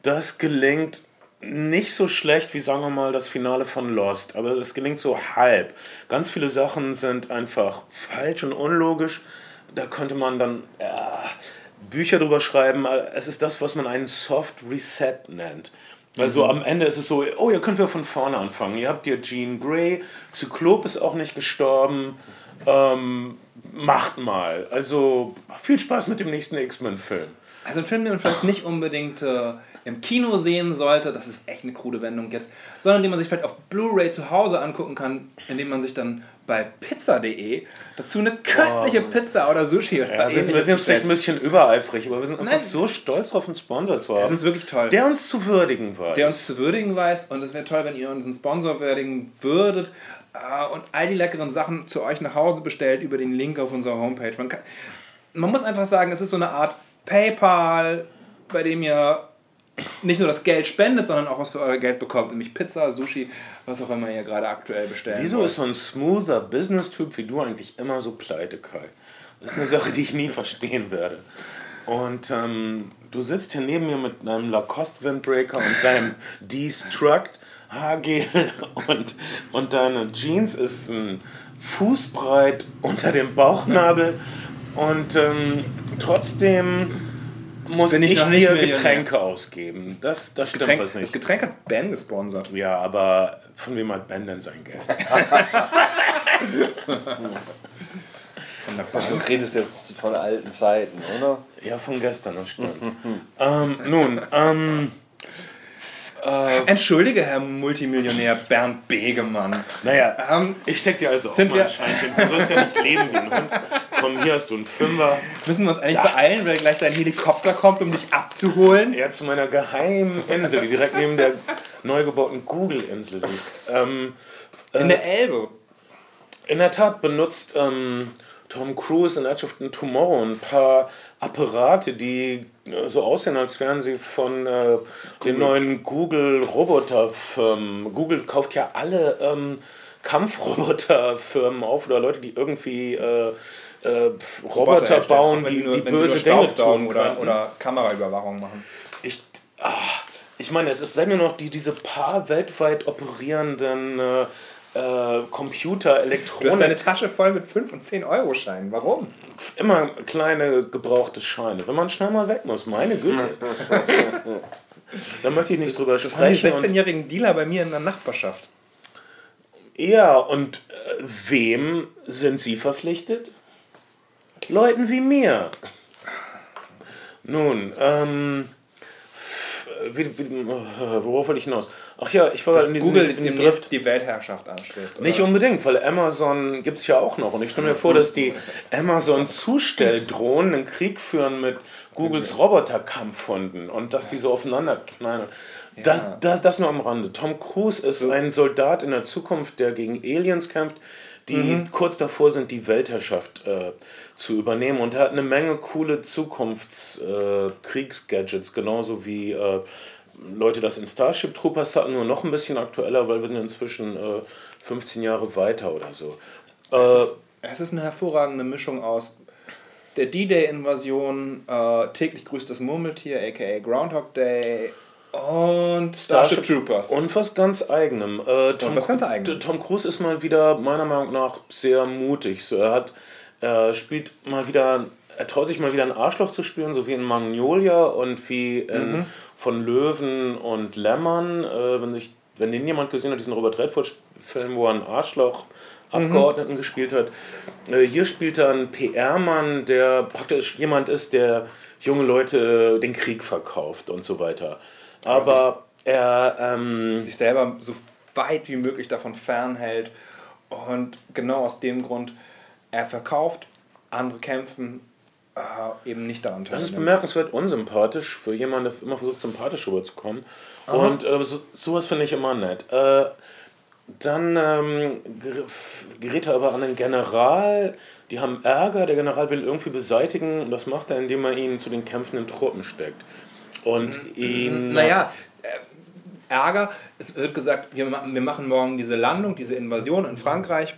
Das gelingt nicht so schlecht wie, sagen wir mal, das Finale von Lost, aber es gelingt so halb. Ganz viele Sachen sind einfach falsch und unlogisch. Da könnte man dann ja, Bücher drüber schreiben. Es ist das, was man einen Soft Reset nennt. Also am Ende ist es so, oh, ihr könnt wieder von vorne anfangen. Ihr habt hier Jean Grey, Zyklop ist auch nicht gestorben. Ähm, macht mal. Also viel Spaß mit dem nächsten X-Men-Film. Also ein Film, den man vielleicht nicht unbedingt äh, im Kino sehen sollte, das ist echt eine krude Wendung jetzt, sondern den man sich vielleicht auf Blu-ray zu Hause angucken kann, indem man sich dann bei pizza.de dazu eine köstliche Pizza oder Sushi oder Ja, wir, sind, wir sind jetzt vielleicht ein bisschen übereifrig, aber wir sind einfach Nein. so stolz darauf, einen Sponsor zu haben. Es ist wirklich toll. der uns zu würdigen weiß. der uns zu würdigen weiß. Und es wäre toll, wenn ihr unseren Sponsor würdigen würdet äh, und all die leckeren Sachen zu euch nach Hause bestellt über den Link auf unserer Homepage. Man, kann, man muss einfach sagen, es ist so eine Art PayPal, bei dem ihr nicht nur das Geld spendet, sondern auch was für euer Geld bekommt, nämlich Pizza, Sushi, was auch immer ihr gerade aktuell bestellt. Wieso ist so ein smoother Business-Typ wie du eigentlich immer so pleite, Kai? Das ist eine Sache, die ich nie verstehen werde. Und ähm, du sitzt hier neben mir mit deinem Lacoste Windbreaker und deinem Destruct Haargel und, und deine Jeans ist ein Fußbreit unter dem Bauchnabel und ähm, trotzdem muss Bin ich ich, dir. Getränke ausgeben. Das, das, das Getränk, nicht. das Getränk hat Ben gesponsert. Ja, aber von wem hat Ben denn sein Geld? Von der Du redest jetzt von alten Zeiten, oder? Ja, von gestern, das stimmt. ähm, nun, ähm, Entschuldige, Herr Multimillionär Bernd Begemann. naja, Ähm, ich steck dir also auch sind mal ein Scheinchen. Du sollst ja nicht leben wie ein Hund. Komm, hier hast du einen Fünfer. Müssen wir uns eigentlich beeilen, weil gleich dein Helikopter kommt, um dich abzuholen? Ja, zu meiner geheimen Insel, die direkt neben der neu gebauten Google-Insel liegt. Ähm, In der Elbe. In der Tat benutzt ähm, Tom Cruise in of Tomorrow ein paar Apparate, die äh, so aussehen, als wären sie von äh, den neuen Google-Roboterfirmen. Google kauft ja alle ähm, Kampfroboterfirmen auf oder Leute, die irgendwie äh, äh, Roboter herstellen, bauen, die, nur- die böse Dinge tun oder, oder Kameraüberwachung machen. Ich, ah, ich meine, es bleiben nur noch die, diese paar weltweit operierenden äh, Computer, Du hast deine Elektronik, Tasche voll mit 5 und 10 Euro Scheinen. Warum? immer kleine gebrauchte Scheine. Wenn man schnell mal weg muss, meine Güte. da möchte ich nicht drüber Das die sprechen. Und, 16-jährigen Dealer bei mir in der Nachbarschaft. ja, und äh, wem sind sie verpflichtet? Leuten wie mir. Nun, ähm, wie, wie, worauf wollte ich hinaus? Ach ja, ich war Dass in diesem, Google in demnächst die Weltherrschaft anstrebt. oder? Nicht unbedingt, weil Amazon gibt es ja auch noch. Und ich stelle mir vor, dass die Amazon-Zustelldrohnen einen Krieg führen mit Googles Roboterkampfhunden und dass die so aufeinander knallen. Das, das, das nur am Rande. Tom Cruise ist ein Soldat in der Zukunft, der gegen Aliens kämpft, die kurz davor sind, die Weltherrschaft äh, zu übernehmen. Und er hat eine Menge coole Zukunftskriegsgadgets, genauso wie äh, Leute das in Starship Troopers hatten, nur noch ein bisschen aktueller, weil wir sind inzwischen äh, 15 Jahre weiter oder so. Es Äh, ist, es ist eine hervorragende Mischung aus der D-Day-Invasion, äh, täglich grüßt das Murmeltier, aka Groundhog Day und Starship, Troopers. Und was ganz eigenem. Äh, Tom, was ganz eigenem. Tom Cruise ist mal wieder, meiner Meinung nach, sehr mutig. So, er hat, er spielt mal wieder, er traut sich mal wieder ein Arschloch zu spielen, so wie in Magnolia und wie in Mhm. von Löwen und Lämmern. Äh, wenn, sich, wenn den jemand gesehen hat, diesen Robert Redford-Film, wo er ein Arschloch Abgeordneten gespielt hat. Äh, hier spielt er einen PR-Mann, der praktisch jemand ist, der junge Leute den Krieg verkauft und so weiter. Aber er, ähm, sich selber so weit wie möglich davon fernhält. Und genau aus dem Grund, er verkauft, andere kämpfen, äh, eben nicht daran das ist teilnehmen. bemerkenswert unsympathisch für jemanden, der immer versucht, sympathisch rüberzukommen. Und äh, so, sowas finde ich immer nett. Äh, dann ähm, ger- gerät er aber an den General. Die haben Ärger. Der General will irgendwie beseitigen. Und das macht er, indem er ihn zu den kämpfenden Truppen steckt. Und ihn. Naja, äh, Ärger, es wird gesagt, wir, wir machen morgen diese Landung, diese Invasion in Frankreich.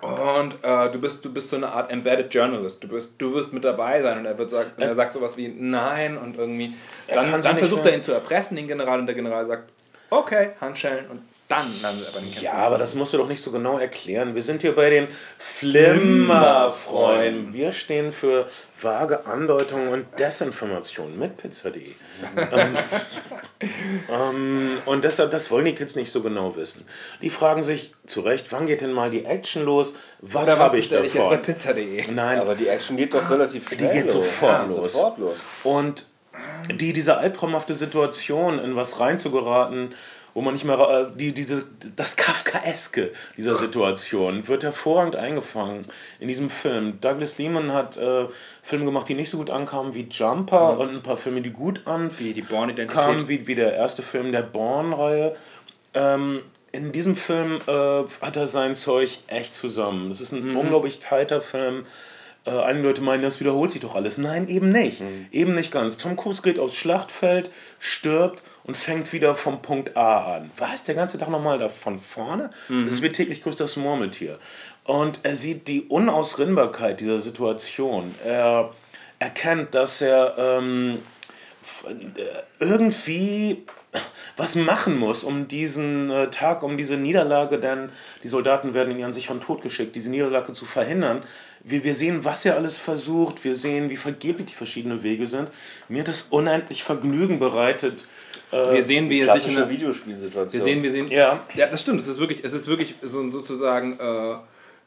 Und äh, du, bist, du bist so eine Art Embedded Journalist. Du, bist, du wirst mit dabei sein. Und er, wird sagt, und er sagt sowas wie Nein. Und irgendwie. Dann, dann versucht er ihn zu erpressen, den General. Und der General sagt: Okay, Handschellen. Und dann landet er bei den Kämpfen. Ja, aber das musst du doch nicht so genau erklären. Wir sind hier bei den Flimmerfreunden. Wir stehen für vage Andeutungen und Desinformation mit Pizza.de. ähm, ähm, und deshalb, das wollen die Kids nicht so genau wissen. Die fragen sich zu Recht, wann geht denn mal die Action los? Was habe ich bestelle ich jetzt bei davon? pizza.de? Nein, Aber die Action geht doch relativ schnell geht los. sofort Ja, los. Sofort los. Und die, diese albtraumhafte Situation, in was reinzugeraten, wo man nicht mehr, äh, die, diese, das Kafkaeske dieser Situation wird hervorragend eingefangen in diesem Film. Douglas Lehman hat äh, Filme gemacht, die nicht so gut ankamen wie Jumper und ein paar Filme, die gut an Wie die kamen, wie, wie der erste Film der Born-Reihe. Ähm, in diesem Film äh, hat er sein Zeug echt zusammen. Es ist ein unglaublich tighter Film. Äh, einige Leute meinen, das wiederholt sich doch alles. Nein, eben nicht. Eben nicht ganz. Tom Cruise geht aufs Schlachtfeld, stirbt und fängt wieder vom Punkt A an. Was? Der ganze Tag nochmal da von vorne? Das wird täglich grüßt das Murmeltier. Und er sieht die Unausrinnbarkeit dieser Situation. Er erkennt, dass er ähm, irgendwie was machen muss, um diesen äh, Tag, um diese Niederlage, denn die Soldaten werden ihn an sich von Tod geschickt, diese Niederlage zu verhindern. Wir, wir sehen, was er alles versucht, wir sehen, wie vergeblich die verschiedenen Wege sind. Mir hat das unendlich Vergnügen bereitet. Äh, Wir sehen, wie er sich in der, Videospielsituation. Wir sehen, wir sehen. Ja. ja, das stimmt. Es ist wirklich, es ist wirklich so sozusagen, äh,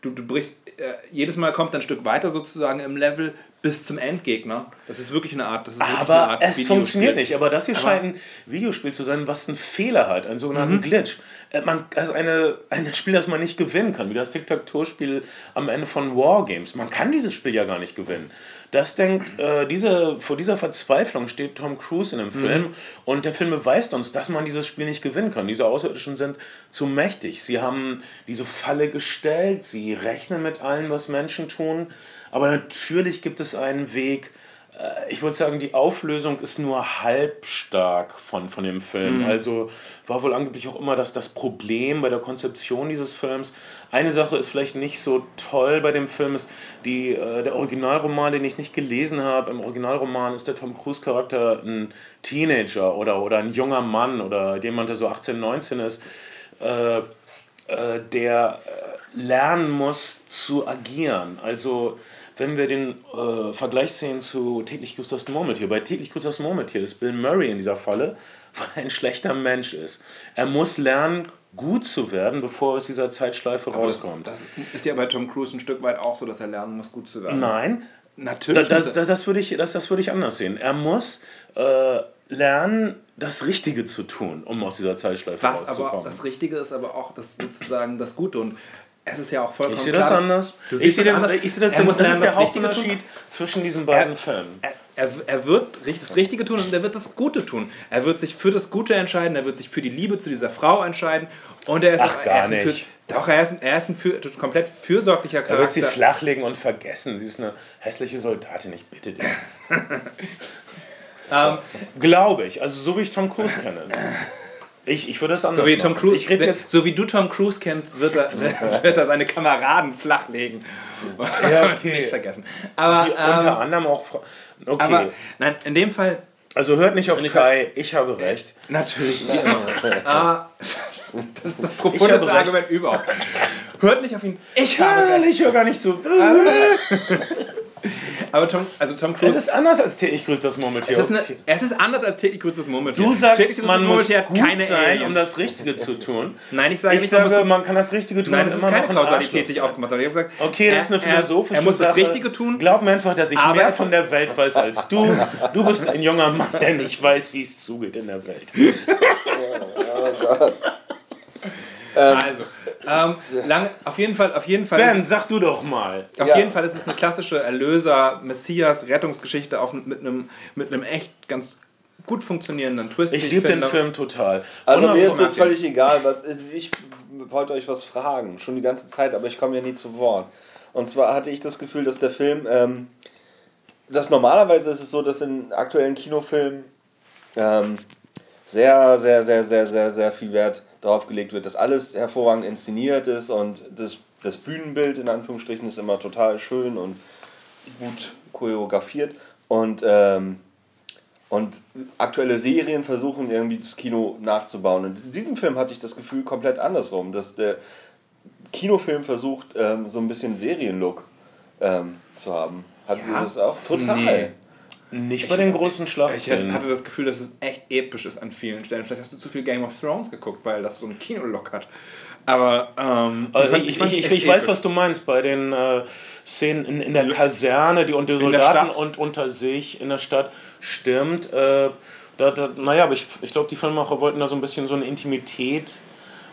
du, du brichst, äh, jedes Mal kommt ein Stück weiter sozusagen im Level bis zum Endgegner. Das ist wirklich eine Art, das ist wirklich eine Aber Art es Videospiel. funktioniert nicht. Aber das hier scheint ein Videospiel zu sein, was einen Fehler hat, einen sogenannten Glitch. Äh, Man, also eine, ein Spiel, das man nicht gewinnen kann, wie das Tic-Tac-Toe-Spiel am Ende von Wargames. Man kann dieses Spiel ja gar nicht gewinnen. Das denkt, äh, diese, vor dieser Verzweiflung steht Tom Cruise in dem Film und der Film beweist uns, dass man dieses Spiel nicht gewinnen kann. Diese Außerirdischen sind zu mächtig. Sie haben diese Falle gestellt, sie rechnen mit allem, was Menschen tun, aber natürlich gibt es einen Weg, äh, ich würde sagen, die Auflösung ist nur halb stark von, von dem Film. Also war wohl angeblich auch immer das, das Problem bei der Konzeption dieses Films. Eine Sache ist vielleicht nicht so toll bei dem Film, ist die, äh, der Originalroman, den ich nicht gelesen habe. Im Originalroman ist der Tom Cruise-Charakter ein Teenager oder, oder ein junger Mann oder jemand, der so 18, 19 ist. Äh, äh, der äh, lernen muss zu agieren. Also wenn wir den äh, Vergleich sehen zu täglich grüßt das Murmeltier. Bei täglich grüßt das Murmeltier ist Bill Murray in dieser Falle, weil er ein schlechter Mensch ist. Er muss lernen, gut zu werden, bevor er aus dieser Zeitschleife Das, rauskommt. das ist ja bei Tom Cruise ein Stück weit auch so, dass er lernen muss, gut zu werden. Nein, Natürlich. das, muss das, das, würde ich, das, das würde ich anders sehen. Er muss, äh, lernen, das Richtige zu tun, um aus dieser Zeitschleife Was aber rauszukommen. das Richtige ist aber auch das sozusagen das Gute und es ist ja auch vollkommen ich sehe klar, das anders. Du ich sehe das anders. ich sehe das, Er das ist der Hauptunterschied zwischen diesen beiden Er- Filmen. Er, er, er wird das Richtige tun und er wird das Gute tun. Er wird sich für das Gute entscheiden, er wird sich für die Liebe zu dieser Frau entscheiden und er ist Ach, auch, gar er nicht. Für, doch, er ist ein, er ist ein für, komplett fürsorglicher Da wird sie Charakter. flachlegen und vergessen. Sie ist eine hässliche Soldatin, ich bitte dich. Ähm, Glaube ich. Also so wie ich Tom Cruise kenne. Ich, ich würde das anders so, wie Tom. Cruise, wenn- jetzt so wie du Tom Cruise kennst, wird er, wird er seine Kameraden flachlegen. Ja, okay. Nicht vergessen. Aber, die, ähm, unter anderem auch... Okay. aber nein, in dem Fall also hört nicht auf ich- Kai, ich habe recht. Natürlich, wie immer. Das ist das profundeste. Argument überhaupt. Hört nicht auf ihn. Ich habe recht. ich höre gar nicht zu. Aber Tom, also Tom Es Cruise. ist anders als täglich grüßt das Murmeltier. Es ist, eine, es ist anders als täglich grüßtes Murmeltier. Du sagst, täglich man muss gut keine sein, Aliens. um das Richtige zu tun. Nein, ich sage Ich nicht, man muss sage, man kann das Richtige tun Nein, das ist immer keine Kausalität, die ich aufgemacht habe. Ich habe gesagt, Okay, das ist eine er- er- philosophische Er muss das. Richtige tun. Glaub mir einfach, dass ich Aber mehr er- von der Welt weiß als du. Du bist ein junger Mann, der nicht weiß, wie es zugeht in der Welt. Also, ähm, lang, auf jeden Fall, auf jeden Fall. Ben, ist, sag du doch mal. auf Ja. jeden Fall ist es eine klassische Erlöser, Messias, Rettungsgeschichte auf, mit, einem, mit einem echt ganz gut funktionierenden Twist. Ich liebe den. Film total. Also mir ist das völlig egal, was ich wollte euch was fragen, schon die ganze Zeit, aber ich komme ja nie zu Wort. Und zwar hatte ich das Gefühl, dass der Film, ähm, dass normalerweise ist es so, dass in aktuellen Kinofilmen ähm, sehr, sehr, sehr, sehr, sehr, sehr viel Wert darauf gelegt wird, dass alles hervorragend inszeniert ist und das, das Bühnenbild in Anführungsstrichen ist immer total schön und gut choreografiert. Und ähm, und aktuelle Serien versuchen irgendwie das Kino nachzubauen. Und in diesem Film hatte ich das Gefühl komplett andersrum, dass der Kinofilm versucht, ähm, so ein bisschen Serienlook ähm, zu haben. Hatten Ja? wir das auch? Total. Nee. Nicht bei den großen Ich Schlachtszenen. hatte das Gefühl, dass es echt episch ist an vielen Stellen. Vielleicht hast du zu viel Game of Thrones geguckt, weil das so einen Kinolook hat. Aber ähm, Also fand- ich, fand's ich, ich, ich weiß, was du meinst bei den äh, Szenen in, in der Kaserne, die unter Soldaten und unter sich in der Stadt stimmt. Äh, da, da, naja, aber ich, ich glaube, die Filmemacher wollten da so ein bisschen so eine Intimität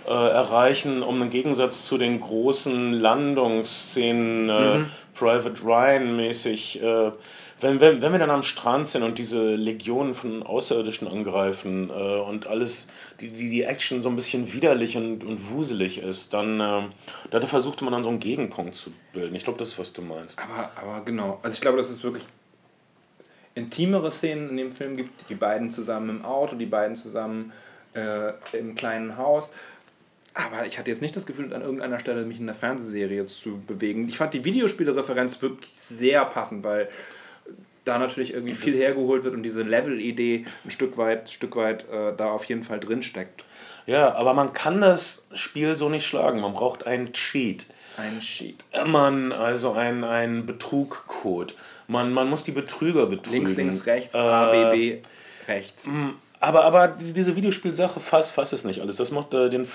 äh, erreichen, um im Gegensatz zu den großen Landungsszenen, äh, Mhm. Private Ryan mäßig. Äh, wenn, wenn, wenn wir dann am Strand sind und diese Legionen von Außerirdischen angreifen äh, und alles, die, die, die Action so ein bisschen widerlich und, und wuselig ist, dann äh, da versuchte man dann so einen Gegenpunkt zu bilden. Ich glaube, das ist, was du meinst. Aber, aber genau. Also ich glaube, dass es wirklich intimere Szenen in dem Film gibt. Die beiden zusammen im Auto, die beiden zusammen äh, im kleinen Haus. Aber ich hatte jetzt nicht das Gefühl, an irgendeiner Stelle mich in der Fernsehserie zu bewegen. Ich fand die Videospielreferenz wirklich sehr passend, weil da natürlich irgendwie viel hergeholt wird und diese Level-Idee ein Stück weit, Stück weit äh, da auf jeden Fall drin steckt. Ja, aber man kann das Spiel so nicht schlagen. Man braucht einen Cheat. Ein Sheet. Man, also ein, ein Betrugcode. Man, man muss die Betrüger betrügen. Links, links, rechts, Äh, A, B, B, rechts. Aber, aber die- diese Videospielsache fasst, fasst es nicht alles. Das macht äh, den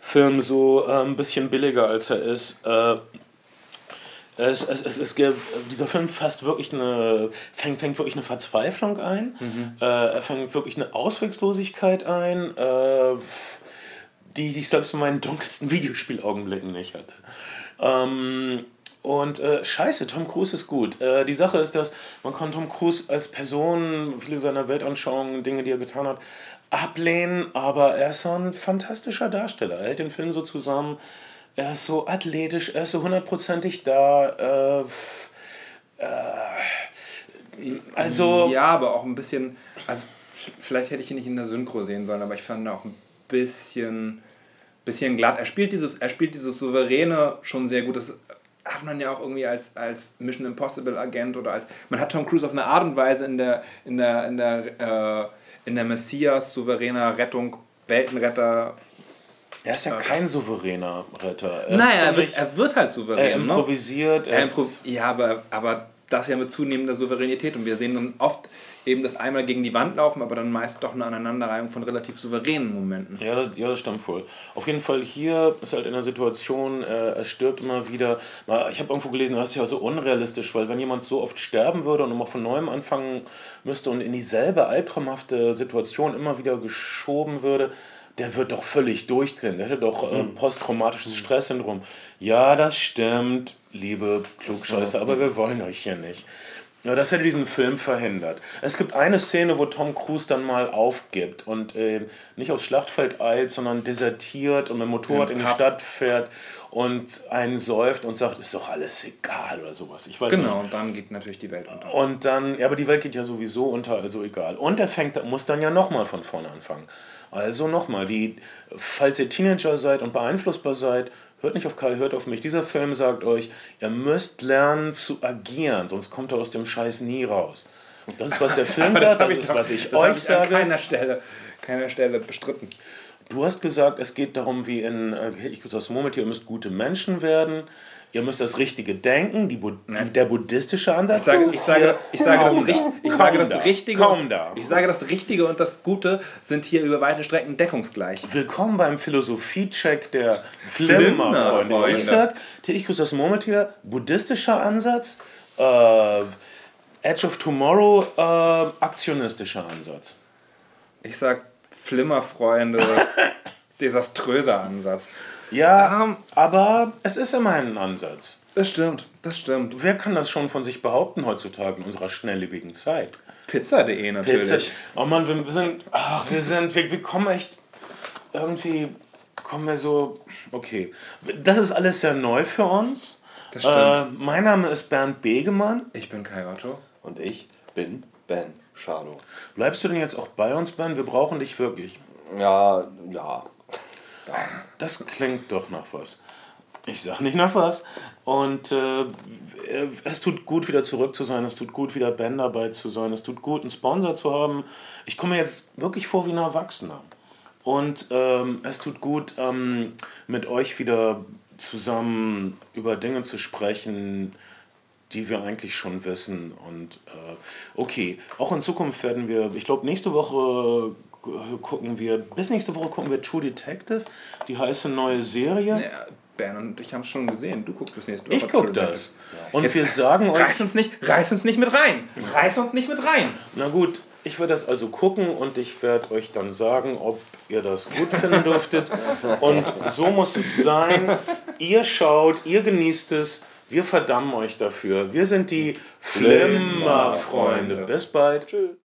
Film so äh, ein bisschen billiger, als er ist. Es, es, es, es, ge- dieser Film fasst wirklich eine, fängt, fängt wirklich eine Verzweiflung ein. Äh, er fängt wirklich eine Auswegslosigkeit ein, äh, die ich selbst in meinen dunkelsten Videospielaugenblicken nicht hatte. Ähm, und äh, scheiße, Tom Cruise ist gut. Äh, die Sache ist, dass man kann Tom Cruise als Person, viele seiner Weltanschauungen, Dinge, die er getan hat, ablehnen, aber er ist so ein fantastischer Darsteller. Er hält den Film so zusammen. Er ist so athletisch, er ist so hundertprozentig da. Äh, äh, also, Ja, aber auch ein bisschen. Also, vielleicht hätte ich ihn nicht in der Synchro sehen sollen, aber ich fand auch ein bisschen, bisschen glatt. Er spielt, dieses, er spielt dieses Souveräne schon sehr gut. Das hat man ja auch irgendwie als, als Mission Impossible Agent oder als. Man hat Tom Cruise auf eine Art und Weise in der, in der, in der, äh, in der Messias, souveräner Rettung, Weltenretter. Er ist ja kein souveräner Retter. Er Naja, er wird, er wird halt er souverän. ne? improvisiert. Er Er improv ja, aber, aber das ja mit zunehmender Souveränität. Und wir sehen dann oft eben das einmal gegen die Wand laufen, aber dann meist doch eine Aneinanderreihung von relativ souveränen Momenten. Ja, das, ja, das stimmt voll. Auf jeden Fall hier ist halt in der Situation, äh, er stirbt immer wieder. Ich habe irgendwo gelesen, das ist ja so unrealistisch, weil wenn jemand so oft sterben würde und immer von neuem anfangen müsste und in dieselbe albtraumhafte Situation immer wieder geschoben würde, der wird doch völlig durchdrehen. Der hätte doch äh, posttraumatisches Stresssyndrom. Ja, das stimmt, liebe Klugscheiße, aber wir wollen euch hier nicht. Ja, das hätte diesen Film verhindert. Es gibt eine Szene, wo Tom Cruise dann mal aufgibt und äh, nicht aufs Schlachtfeld eilt, sondern desertiert und mit dem Motorrad in die Stadt fährt und einen säuft und sagt, ist doch alles egal oder sowas. Ich weiß genau, nicht. und dann geht natürlich die Welt unter. Und dann, ja, aber die Welt geht ja sowieso unter, also egal. Und er fängt, muss dann ja nochmal von vorne anfangen. Also nochmal, die, falls ihr Teenager seid und beeinflussbar seid, hört nicht auf Karl, hört auf mich. Dieser Film sagt euch, ihr müsst lernen zu agieren, sonst kommt er aus dem Scheiß nie raus. Das ist, was der Film sagt, das, das ist, was ich euch ich sage. An keiner Stelle, keiner Stelle bestritten. Du hast gesagt, es geht darum, wie in äh, Ich das Murmeltier, ihr müsst gute Menschen werden. Ihr müsst das Richtige denken, die, die der buddhistische Ansatz. Ich sage, ich sage, das, ich sage, das, ich ich sage das Richtige. Und, ich sage das Richtige und das Gute sind hier über weite Strecken deckungsgleich. Willkommen beim Philosophie-Check der Flimmer-Freunde. Ich sage, ich grüße das Murmeltier, buddhistischer Ansatz, äh, Edge of Tomorrow, äh, aktionistischer Ansatz. Ich sage Flimmerfreunde, desaströser Ansatz. Ja, um, aber es ist immerhin ein Ansatz. Das stimmt, das stimmt. Wer kann das schon von sich behaupten heutzutage in unserer schnelllebigen Zeit? Pizza.de natürlich. Pizza. Oh Mann, wir sind, ach, wir sind, wir, wir kommen echt irgendwie, kommen wir so, okay. Das ist alles sehr neu für uns. Das stimmt. Äh, mein Name ist Bernd Begemann. Ich bin Kai Otto. Und ich bin Ben Schado. Bleibst du denn jetzt auch bei uns, Ben? Wir brauchen dich wirklich. Ja, ja. Ja. Das klingt doch nach was. Ich sag nicht nach was. Und äh, es tut gut, wieder zurück zu sein. Es tut gut, wieder Band dabei zu sein. Es tut gut, einen Sponsor zu haben. Ich komme jetzt wirklich vor wie ein Erwachsener. Und ähm, es tut gut, ähm, mit euch wieder zusammen über Dinge zu sprechen, die wir eigentlich schon wissen. Und äh, okay, auch in Zukunft werden wir, ich glaube, nächste Woche gucken wir, bis nächste Woche gucken wir True Detective, die heiße neue Serie. Ja, Ben und ich haben es schon gesehen. Du guckst bis nächste Woche. Ich guck das. Und Jetzt wir sagen euch. Reiß uns, nicht, reiß uns nicht mit rein! Reiß uns nicht mit rein! Na gut, ich werde das also gucken und ich werde euch dann sagen, ob ihr das gut finden dürftet. und so muss es sein. Ihr schaut, ihr genießt es. Wir verdammen euch dafür. Wir sind die Flimmer-Freunde. Bis bald. Tschüss.